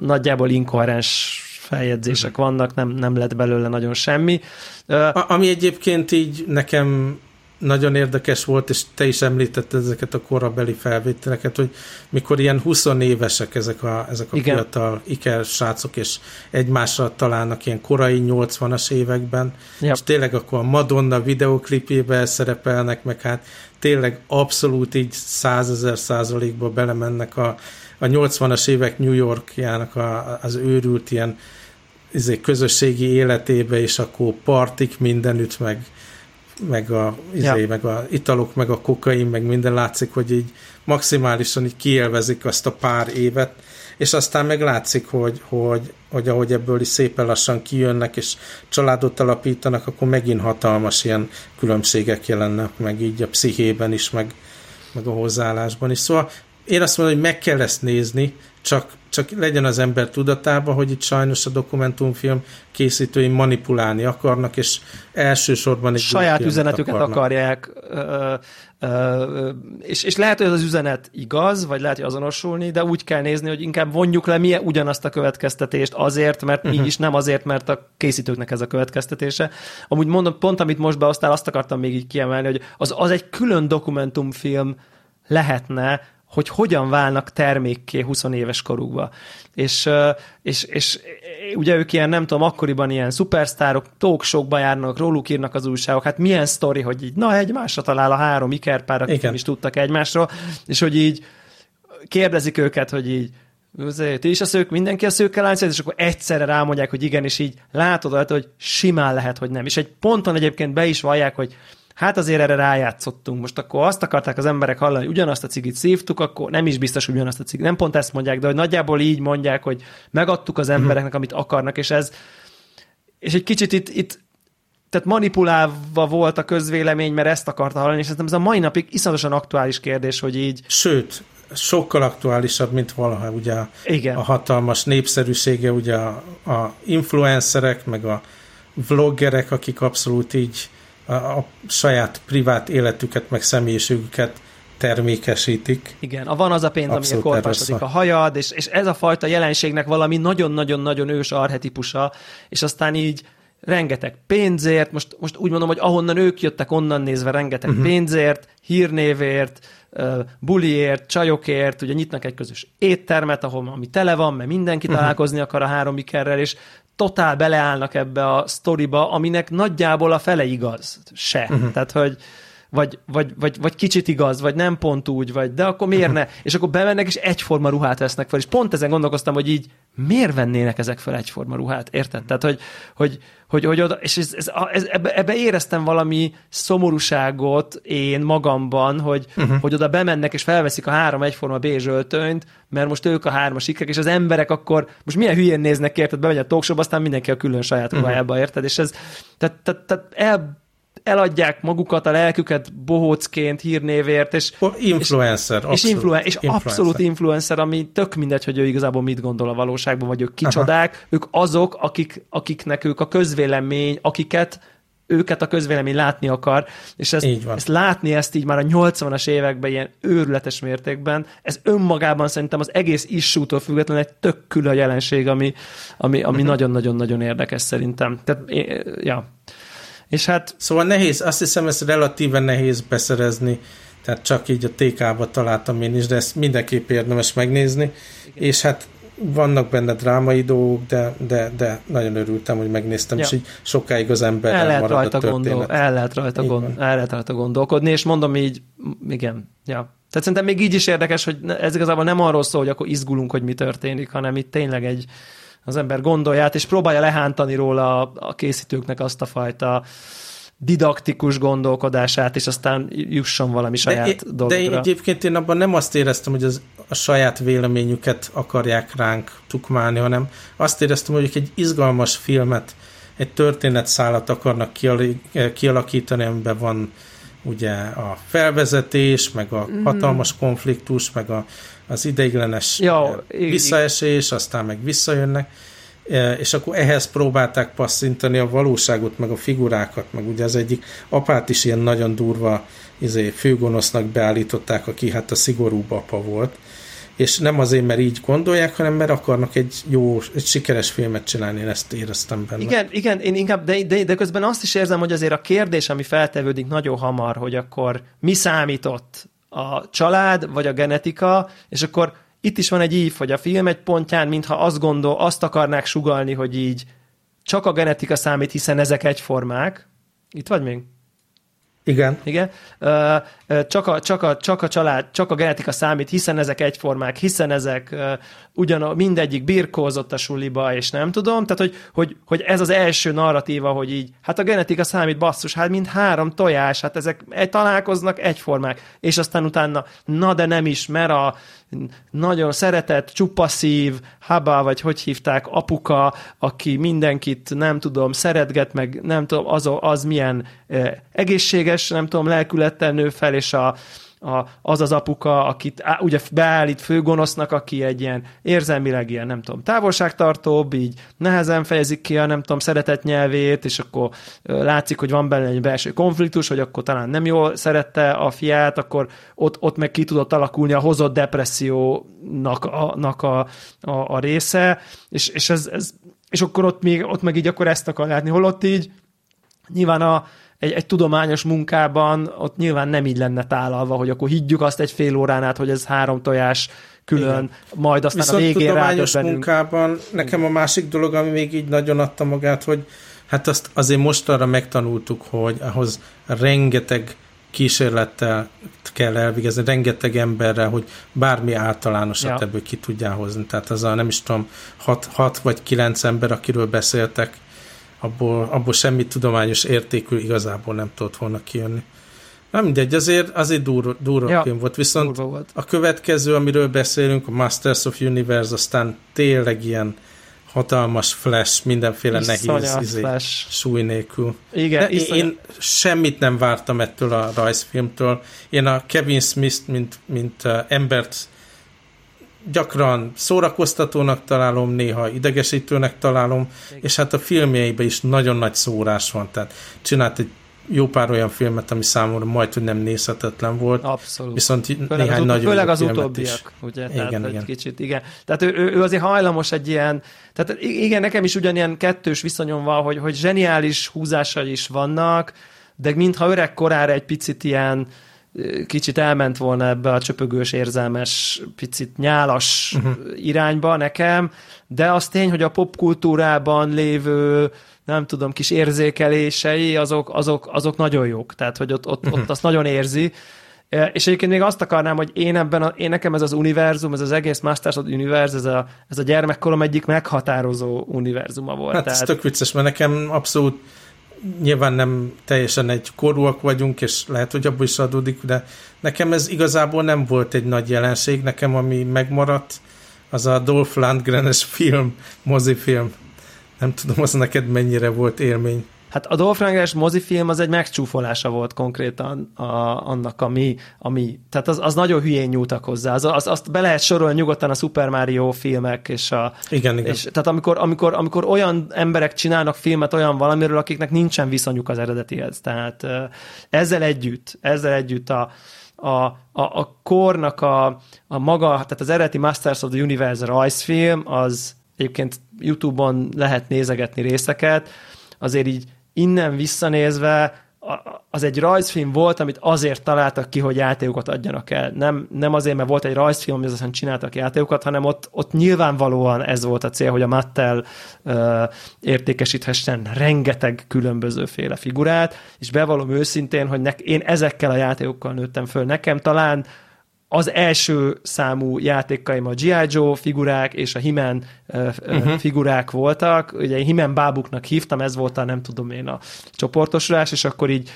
nagyjából inkoherens feljegyzések vannak, nem, nem lett belőle nagyon semmi. A, ami egyébként így nekem nagyon érdekes volt, és te is említetted ezeket a korabeli felvételeket, hogy mikor ilyen 20 évesek ezek a, ezek a Igen. fiatal iker srácok, és egymásra találnak ilyen korai 80-as években, ja. és tényleg akkor a Madonna videoklipjébe szerepelnek, meg hát tényleg abszolút így százezer százalékba belemennek a, a 80-as évek New Yorkjának a, az őrült ilyen izé, közösségi életébe, és akkor partik mindenütt, meg, meg a, izé, ja. meg a italok, meg a kokain, meg minden látszik, hogy így maximálisan így kielvezik azt a pár évet, és aztán meg látszik, hogy, hogy, hogy ahogy ebből is szépen lassan kijönnek, és családot alapítanak, akkor megint hatalmas ilyen különbségek jelennek meg így a pszichében is, meg, meg a hozzáállásban is. Szóval én azt mondom, hogy meg kell ezt nézni, csak, csak legyen az ember tudatában, hogy itt sajnos a dokumentumfilm készítői manipulálni akarnak, és elsősorban egy saját üzenetüket akarnak. akarják, ö, ö, és, és lehet, hogy az üzenet igaz, vagy lehet, hogy azonosulni, de úgy kell nézni, hogy inkább vonjuk le milyen ugyanazt a következtetést azért, mert uh-huh. így is nem azért, mert a készítőknek ez a következtetése. Amúgy mondom, pont amit most beosztál, azt akartam még így kiemelni, hogy az, az egy külön dokumentumfilm lehetne, hogy hogyan válnak termékké 20 éves korukba. És, és, és ugye ők ilyen, nem tudom, akkoriban ilyen szupersztárok, talkshowkba járnak, róluk írnak az újságok, hát milyen sztori, hogy így, na, egymásra talál a három ikerpár, akik nem is tudtak egymásról, és hogy így kérdezik őket, hogy így, ti is a szők, mindenki a szőkkel állsz, és akkor egyszerre rámondják, hogy igen, és így látod, hogy simán lehet, hogy nem. És egy ponton egyébként be is vallják, hogy hát azért erre rájátszottunk. Most akkor azt akarták az emberek hallani, hogy ugyanazt a cigit szívtuk, akkor nem is biztos, hogy ugyanazt a cigit. Nem pont ezt mondják, de hogy nagyjából így mondják, hogy megadtuk az embereknek, amit akarnak, és ez és egy kicsit itt, itt tehát manipulálva volt a közvélemény, mert ezt akarta hallani, és szerintem ez a mai napig iszonyatosan aktuális kérdés, hogy így... Sőt, sokkal aktuálisabb, mint valaha ugye Igen. a hatalmas népszerűsége, ugye a, a influencerek, meg a vloggerek, akik abszolút így a, a saját privát életüket, meg személyiségüket termékesítik. Igen, a van az a pénz, ami korpásodik a hajad, és, és ez a fajta jelenségnek valami nagyon-nagyon-nagyon ős arhetipusa, és aztán így rengeteg pénzért, most, most úgy mondom, hogy ahonnan ők jöttek, onnan nézve rengeteg uh-huh. pénzért, hírnévért, buliért, csajokért, ugye nyitnak egy közös éttermet, ahol ami tele van, mert mindenki uh-huh. találkozni akar a három ikerrel, és totál beleállnak ebbe a sztoriba, aminek nagyjából a fele igaz se. Uh-huh. Tehát, hogy vagy, vagy, vagy, vagy kicsit igaz, vagy nem pont úgy, vagy de akkor miért ne? És akkor bemennek, és egyforma ruhát vesznek fel. És pont ezen gondolkoztam, hogy így miért vennének ezek fel egyforma ruhát? Érted? Tehát, hogy, hogy, hogy, hogy oda, és ez, ez, ez, ebbe, ebbe éreztem valami szomorúságot én magamban, hogy, uh-huh. hogy oda bemennek, és felveszik a három egyforma bézs öltönyt, mert most ők a hármas ikrek, és az emberek akkor most milyen hülyén néznek, érted? Bemegy a talkshow aztán mindenki a külön saját ruhájába, érted? És ez, tehát, tehát, tehát el eladják magukat, a lelküket bohócként, hírnévért, és... Influencer, és, és, influen, és influencer. abszolút influencer, ami tök mindegy, hogy ő igazából mit gondol a valóságban, vagy ők kicsodák, Aha. ők azok, akik, akiknek ők a közvélemény, akiket őket a közvélemény látni akar, és ezt, ezt látni ezt így már a 80-as években ilyen őrületes mértékben, ez önmagában szerintem az egész issútól függetlenül egy tök külön jelenség, ami, ami, ami uh-huh. nagyon-nagyon-nagyon érdekes szerintem. Tehát, ja. És hát... Szóval nehéz, azt hiszem, ez relatíven nehéz beszerezni, tehát csak így a TK-ba találtam én is, de ezt mindenképp érdemes megnézni, Igen. és hát vannak benne drámai dolgok, de, de, de nagyon örültem, hogy megnéztem, ja. és így sokáig az ember el lehet rajta a gondol, el lehet rajta, gond, el lehet rajta gondolkodni, és mondom így, igen, ja. Tehát szerintem még így is érdekes, hogy ez igazából nem arról szól, hogy akkor izgulunk, hogy mi történik, hanem itt tényleg egy, az ember gondolját, és próbálja lehántani róla a, a készítőknek azt a fajta didaktikus gondolkodását, és aztán jusson valami saját de, dologra. De én egyébként én abban nem azt éreztem, hogy az, a saját véleményüket akarják ránk tukmálni, hanem azt éreztem, hogy egy izgalmas filmet, egy történetszálat akarnak kialakítani, amiben van ugye a felvezetés, meg a mm. hatalmas konfliktus, meg a, az ideiglenes ja, visszaesés, aztán meg visszajönnek E, és akkor ehhez próbálták passzintani a valóságot, meg a figurákat, meg ugye az egyik apát is ilyen nagyon durva izé, főgonosznak beállították, aki hát a szigorúbb apa volt, és nem azért, mert így gondolják, hanem mert akarnak egy jó, egy sikeres filmet csinálni, én ezt éreztem benne. Igen, igen én inkább, de, de, de közben azt is érzem, hogy azért a kérdés, ami feltevődik nagyon hamar, hogy akkor mi számított a család, vagy a genetika, és akkor itt is van egy ív, hogy a film egy pontján, mintha azt gondol, azt akarnák sugalni, hogy így csak a genetika számít, hiszen ezek egyformák. Itt vagy még? Igen. Igen. Csak a, csak, a, csak a család, csak a genetika számít, hiszen ezek egyformák, hiszen ezek ugyan mindegyik birkózott a suliba, és nem tudom. Tehát, hogy, hogy, hogy ez az első narratíva, hogy így, hát a genetika számít, basszus, hát mind három tojás, hát ezek egy, találkoznak egyformák. És aztán utána, na de nem is, mert a nagyon szeretett, csupaszív, haba, vagy hogy hívták, apuka, aki mindenkit, nem tudom, szeretget, meg nem tudom, az, az milyen eh, egészséges, nem tudom, lelkülettel nő fel, és a, a, az az apuka, akit á, ugye beállít főgonosznak, aki egy ilyen érzelmileg ilyen, nem tudom, távolságtartóbb, így nehezen fejezik ki a, nem tudom, szeretett nyelvét, és akkor látszik, hogy van benne egy belső konfliktus, hogy akkor talán nem jól szerette a fiát, akkor ott, ott meg ki tudott alakulni a hozott depressziónak a, nak a, a, a része, és, és, ez, ez, és akkor ott, még, ott meg így akkor ezt akar látni, holott így nyilván a, egy, egy tudományos munkában ott nyilván nem így lenne tálalva, hogy akkor higgyük azt egy fél órán át, hogy ez három tojás külön, Igen. majd aztán Viszont a végén tudományos munkában nekem a másik dolog, ami még így nagyon adta magát, hogy hát azt azért most arra megtanultuk, hogy ahhoz rengeteg kísérlettel kell elvégezni, rengeteg emberrel, hogy bármi általánosat ja. ebből ki tudjál hozni. Tehát az a nem is tudom, hat, hat vagy kilenc ember, akiről beszéltek, abból, abból semmi tudományos értékű igazából nem tudott volna kijönni. Na mindegy, azért, azért durva, durva ja, film volt, viszont volt. a következő, amiről beszélünk, a Masters of Universe, aztán tényleg ilyen hatalmas flash, mindenféle Iszonyat nehéz izé, súly nélkül. Igen, De én semmit nem vártam ettől a rajzfilmtől. Én a Kevin Smith, mint, mint uh, embert gyakran szórakoztatónak találom, néha idegesítőnek találom, és hát a filmjeiben is nagyon nagy szórás van, tehát csinált egy jó pár olyan filmet, ami számomra majd, hogy nem nézhetetlen volt. Abszolút. Viszont főleg néhány az, nagyon Főleg az utóbbiak, is. ugye? Igen, tehát igen. kicsit, igen. Tehát ő, ő, ő, azért hajlamos egy ilyen, tehát igen, nekem is ugyanilyen kettős viszonyom van, hogy, hogy zseniális húzásai is vannak, de mintha öreg korára egy picit ilyen, kicsit elment volna ebbe a csöpögős, érzelmes, picit nyálas uh-huh. irányba nekem, de az tény, hogy a popkultúrában lévő nem tudom, kis érzékelései, azok, azok, azok nagyon jók. Tehát, hogy ott, ott, uh-huh. ott azt nagyon érzi. És egyébként még azt akarnám, hogy én ebben, a, én nekem ez az univerzum, ez az egész Masters of Universe, ez a, ez a gyermekkorom egyik meghatározó univerzuma volt. Hát Tehát... ez tök vicces, mert nekem abszolút nyilván nem teljesen egy korúak vagyunk, és lehet, hogy abból is adódik, de nekem ez igazából nem volt egy nagy jelenség, nekem ami megmaradt, az a Dolph Lundgren-es film, mozifilm. Nem tudom, az neked mennyire volt élmény. Hát a Dolph mozifilm az egy megcsúfolása volt konkrétan a, annak, ami, ami tehát az, az nagyon hülyén nyúltak hozzá. Az, az, azt be lehet sorolni nyugodtan a Super Mario filmek, és a... Igen, igen. És, tehát amikor, amikor, amikor olyan emberek csinálnak filmet olyan valamiről, akiknek nincsen viszonyuk az eredetihez. Tehát ezzel együtt, ezzel együtt a, a, a, a kornak a, a maga, tehát az eredeti Masters of the Universe rajzfilm, az egyébként YouTube-on lehet nézegetni részeket, azért így innen visszanézve az egy rajzfilm volt, amit azért találtak ki, hogy játékokat adjanak el. Nem, nem azért, mert volt egy rajzfilm, amit aztán csináltak játékokat, hanem ott, ott nyilvánvalóan ez volt a cél, hogy a Mattel uh, értékesíthessen rengeteg különbözőféle figurát, és bevallom őszintén, hogy nek, én ezekkel a játékokkal nőttem föl. Nekem talán az első számú játékaim a G.I. Joe figurák és a Himen uh-huh. figurák voltak. Ugye Himen bábuknak hívtam, ez volt a nem tudom én a csoportosulás, és akkor így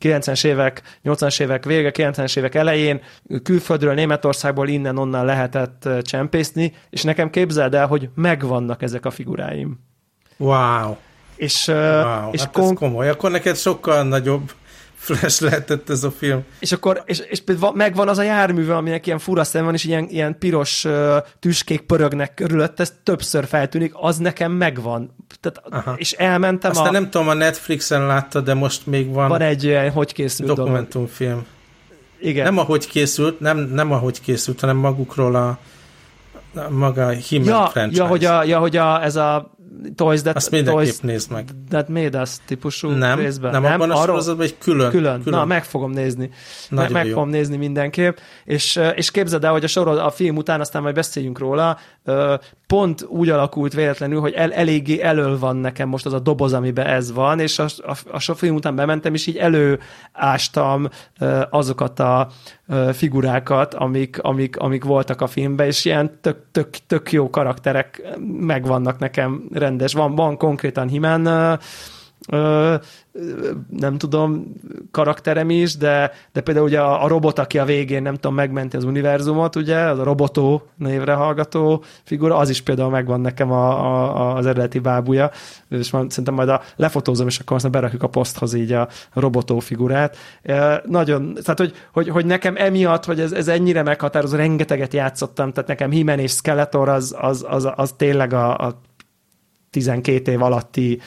90-es évek, 80-as évek vége, 90-es évek elején külföldről, Németországból innen-onnan lehetett csempészni, és nekem képzeld el, hogy megvannak ezek a figuráim. Wow! És, wow, és hát kon- ez komoly. Akkor neked sokkal nagyobb flash lehetett ez a film. És akkor, és, és megvan az a járműve, aminek ilyen fura szem van, és ilyen, ilyen piros uh, tüskék pörögnek körülött, ez többször feltűnik, az nekem megvan. Tehát, Aha. és elmentem Aztán a... nem tudom, a Netflixen látta, de most még van... Van egy ilyen, hogy készült Dokumentumfilm. Dolog. Igen. Nem ahogy készült, nem, nem ahogy készült, hanem magukról a, a maga Himmel ja, franchise. Ja, hogy, a, ja, hogy a, ez a Toys That... Azt mindenképp toys nézd meg. That Made Us típusú nem, részben. Nem, nem abban a sorozatban egy külön, külön. külön. Na, meg fogom nézni. Nagyon meg, meg fogom nézni mindenképp. És, és képzeld el, hogy a, sorod, a film után, aztán majd beszéljünk róla, pont úgy alakult véletlenül, hogy el, eléggé elől van nekem most az a doboz, amiben ez van, és a, a, a film után bementem, és így előástam azokat a figurákat, amik, amik, amik voltak a filmben, és ilyen tök, tök, tök jó karakterek megvannak nekem rendes. Van, van konkrétan Himen nem tudom, karakterem is, de, de például ugye a, a robot, aki a végén nem tudom, megmenti az univerzumot, ugye, az a Robotó névre hallgató figura, az is például megvan nekem a, a, az eredeti bábúja, és majd, szerintem majd a, lefotózom, és akkor aztán berakjuk a poszthoz így a Robotó figurát. E, nagyon, tehát hogy, hogy, hogy nekem emiatt, hogy ez, ez ennyire meghatározó, rengeteget játszottam, tehát nekem Himen és Skeletor az, az, az, az tényleg a, a 12 év alatti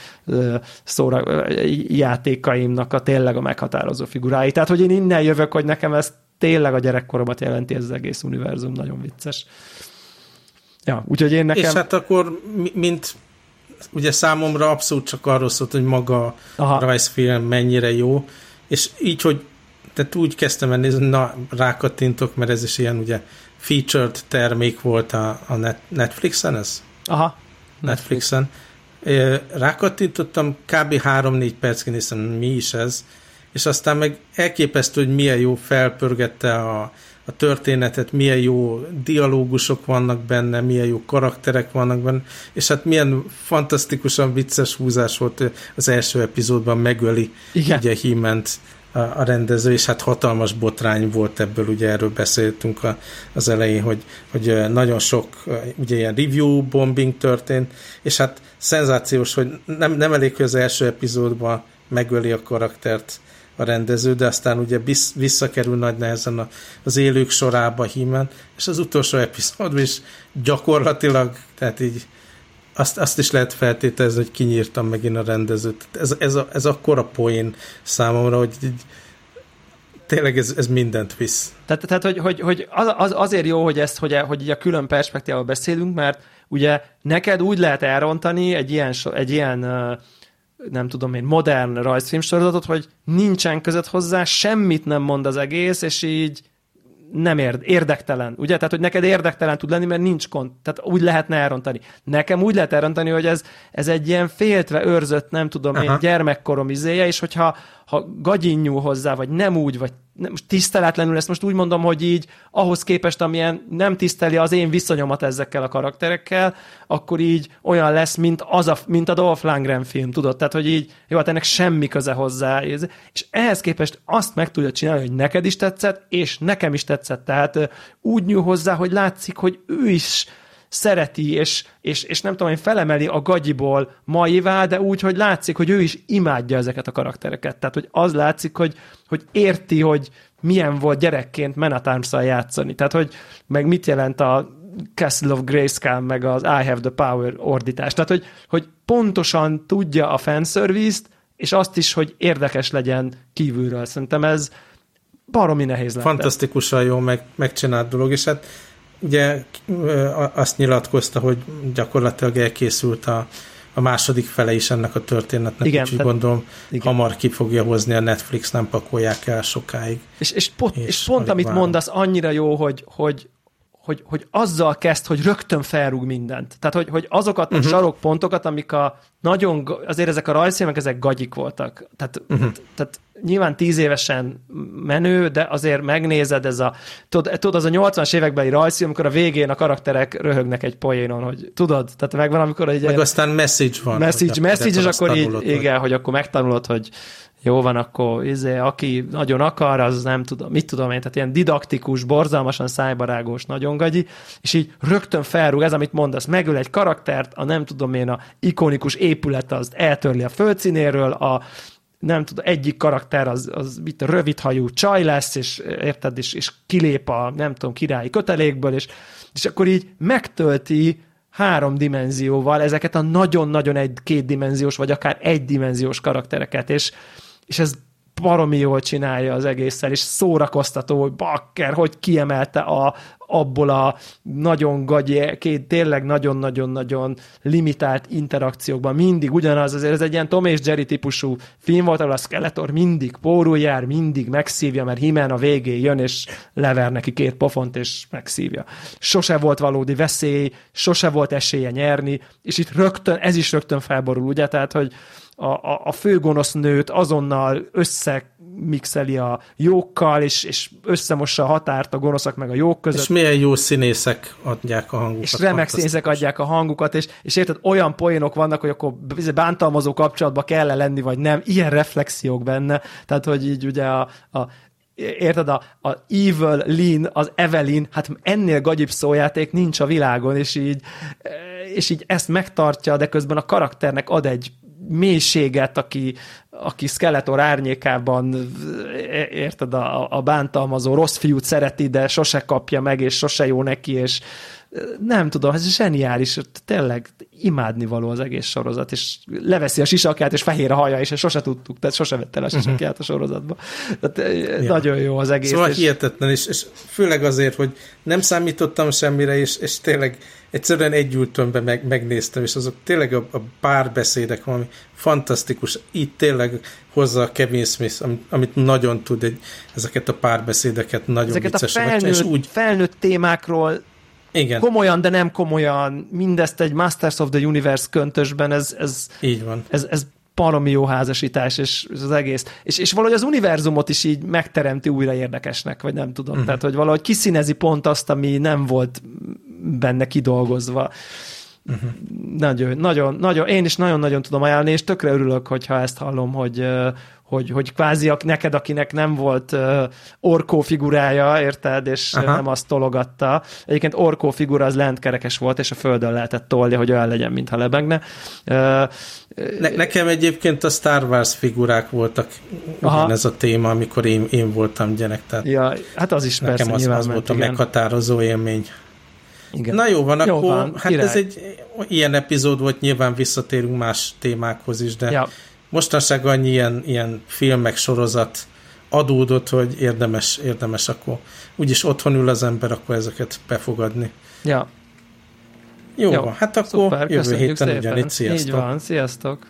szóra, játékaimnak a tényleg a meghatározó figurái. Tehát, hogy én innen jövök, hogy nekem ez tényleg a gyerekkoromat jelenti ez az egész univerzum, nagyon vicces. Ja, úgyhogy én nekem... És hát akkor, mint ugye számomra abszolút csak arról szólt, hogy maga Aha. a rajzfilm mennyire jó, és így, hogy tehát úgy kezdtem el nézni, na, rákattintok, mert ez is ilyen ugye featured termék volt a, a net, Netflixen, ez? Aha. Netflixen. Rákattintottam, kb. 3-4 percig néztem, mi is ez, és aztán meg elképesztő, hogy milyen jó felpörgette a, a történetet, milyen jó dialógusok vannak benne, milyen jó karakterek vannak benne, és hát milyen fantasztikusan vicces húzás volt az első epizódban megöli Igen. ugye Himent a, rendező, és hát hatalmas botrány volt ebből, ugye erről beszéltünk a, az elején, hogy, hogy nagyon sok ugye ilyen review bombing történt, és hát szenzációs, hogy nem, nem elég, hogy az első epizódban megöli a karaktert a rendező, de aztán ugye visszakerül nagy nehezen az élők sorába hímen, és az utolsó epizódban is gyakorlatilag, tehát így azt, azt is lehet feltételezni, hogy kinyírtam megint a rendezőt. Ez, ez, a, ez akkora poén számomra, hogy így, tényleg ez, ez mindent visz. Tehát, tehát hogy, hogy, hogy az, az, azért jó, hogy ezt, hogy, hogy így a külön perspektívával beszélünk, mert ugye neked úgy lehet elrontani egy ilyen, egy ilyen nem tudom én, modern rajzfilmsorozatot, hogy nincsen között hozzá, semmit nem mond az egész, és így nem érd, érdektelen, ugye? Tehát, hogy neked érdektelen tud lenni, mert nincs kont. Tehát úgy lehetne elrontani. Nekem úgy lehet elrontani, hogy ez, ez egy ilyen féltve őrzött, nem tudom Aha. én, gyermekkorom izéje, és hogyha ha gagyinyú hozzá, vagy nem úgy, vagy nem, tiszteletlenül, ezt most úgy mondom, hogy így ahhoz képest, amilyen nem tiszteli az én viszonyomat ezekkel a karakterekkel, akkor így olyan lesz, mint, az a, mint a Dolph Lundgren film, tudod? Tehát, hogy így, jó, hát ennek semmi köze hozzá. És ehhez képest azt meg tudja csinálni, hogy neked is tetszett, és nekem is tetszett. Tehát úgy nyúl hozzá, hogy látszik, hogy ő is szereti, és, és, és nem tudom, hogy felemeli a gagyiból maivá, de úgy, hogy látszik, hogy ő is imádja ezeket a karaktereket. Tehát, hogy az látszik, hogy, hogy érti, hogy milyen volt gyerekként Menatarmszal játszani. Tehát, hogy meg mit jelent a Castle of Grayskull, meg az I have the power ordítás. Tehát, hogy, hogy pontosan tudja a fanservice-t, és azt is, hogy érdekes legyen kívülről. Szerintem ez baromi nehéz lenne. Fantasztikusan jó meg, megcsinált dolog, és hát ugye azt nyilatkozta, hogy gyakorlatilag elkészült a, a második fele is ennek a történetnek, igen, úgyhogy gondolom igen. hamar ki fogja hozni a Netflix, nem pakolják el sokáig. És, és, pont, és, és pont amit várom. mondasz, annyira jó, hogy, hogy, hogy, hogy azzal kezd, hogy rögtön felrúg mindent. Tehát, hogy, hogy azokat uh-huh. a mhm. sarokpontokat, amik a nagyon, azért ezek a rajzfilmek, ezek gagyik voltak. Tehát, uh-huh. tehát nyilván tíz évesen menő, de azért megnézed ez a, tudod, az a 80-as évekbeli rajzfilm, amikor a végén a karakterek röhögnek egy poénon, hogy tudod, tehát megvan, amikor egy Meg aztán message van. Message, message, és akkor így, igen, hogy akkor megtanulod, hogy jó van, akkor izé, aki nagyon akar, az nem tudom, mit tudom én, tehát ilyen didaktikus, borzalmasan szájbarágos, nagyon gagyi, és így rögtön felrúg, ez amit mondasz, megöl egy karaktert, a nem tudom én, a ikonikus épület az eltörli a földszínéről, a nem tudom, egyik karakter az, az mit, rövidhajú csaj lesz, és érted, és, és kilép a, nem tudom, királyi kötelékből, és, és akkor így megtölti három dimenzióval ezeket a nagyon-nagyon egy kétdimenziós, vagy akár egydimenziós karaktereket, és, és ez baromi jól csinálja az egészen, és szórakoztató, hogy bakker, hogy kiemelte a, abból a nagyon gagyi, két tényleg nagyon-nagyon-nagyon limitált interakciókban mindig ugyanaz, azért ez egy ilyen Tom és Jerry típusú film volt, ahol a Skeletor mindig pórul jár, mindig megszívja, mert Himen a végén jön, és lever neki két pofont, és megszívja. Sose volt valódi veszély, sose volt esélye nyerni, és itt rögtön, ez is rögtön felborul, ugye, tehát, hogy a, a, a főgonosz nőt azonnal összemixeli a jókkal, és, és összemossa a határt a gonoszak meg a jók között. És milyen jó színészek adják a hangukat. És remek színészek adják a hangukat, és, és érted, olyan poénok vannak, hogy akkor bántalmazó kapcsolatban kell -e lenni, vagy nem, ilyen reflexiók benne, tehát, hogy így ugye a, a érted, a, a Evil Lin, az Evelyn, hát ennél gagyibb szójáték nincs a világon, és így, és így ezt megtartja, de közben a karakternek ad egy mélységet, aki, aki Skeletor árnyékában érted, a, a bántalmazó rossz fiút szereti, de sose kapja meg, és sose jó neki, és nem tudom, ez zseniális, tényleg imádni való az egész sorozat, és leveszi a sisakját, és fehér a haja, és sose tudtuk, tehát sose vette el a sisakját a sorozatba. Tehát ja. nagyon jó az egész. Szóval és... hihetetlen, és, és főleg azért, hogy nem számítottam semmire, és, és tényleg egyszerűen egy be meg, megnéztem, és azok tényleg a, a párbeszédek valami fantasztikus. Itt tényleg hozza a Kevin Smith, amit, amit nagyon tud, egy, ezeket a párbeszédeket nagyon ezeket a felnőtt, és úgy... felnőtt témákról igen. komolyan, de nem komolyan, mindezt egy Masters of the Universe köntösben, ez, ez, Így van. ez, ez baromi jó házasítás, és az egész. És, és valahogy az univerzumot is így megteremti újra érdekesnek, vagy nem tudom. Uh-huh. Tehát, hogy valahogy kiszínezi pont azt, ami nem volt benne kidolgozva. Uh-huh. Nagyon, nagyon, nagyon, én is nagyon-nagyon tudom ajánlani, és tökre örülök, hogyha ezt hallom, hogy, hogy, hogy kvázi neked, akinek nem volt uh, orkó figurája, érted, és Aha. nem azt tologatta. Egyébként orkó figura az lentkerekes volt, és a földön lehetett tolni, hogy olyan legyen, mintha lebegne. Uh, ne, nekem egyébként a Star Wars figurák voltak Aha. ez a téma, amikor én, én voltam gyerek. Tehát ja, hát az is nekem persze, az, az volt a meghatározó élmény. Igen. Na jó van, jó akkor van, hát király. ez egy ilyen epizód volt, nyilván visszatérünk más témákhoz is, de ja mostanság annyi ilyen, ilyen filmek, sorozat adódott, hogy érdemes, érdemes akkor úgyis otthon ül az ember, akkor ezeket befogadni. Ja. Jó, Jó. hát akkor Szuper, jövő héten ugyanitt. Sziasztok. Így van, sziasztok.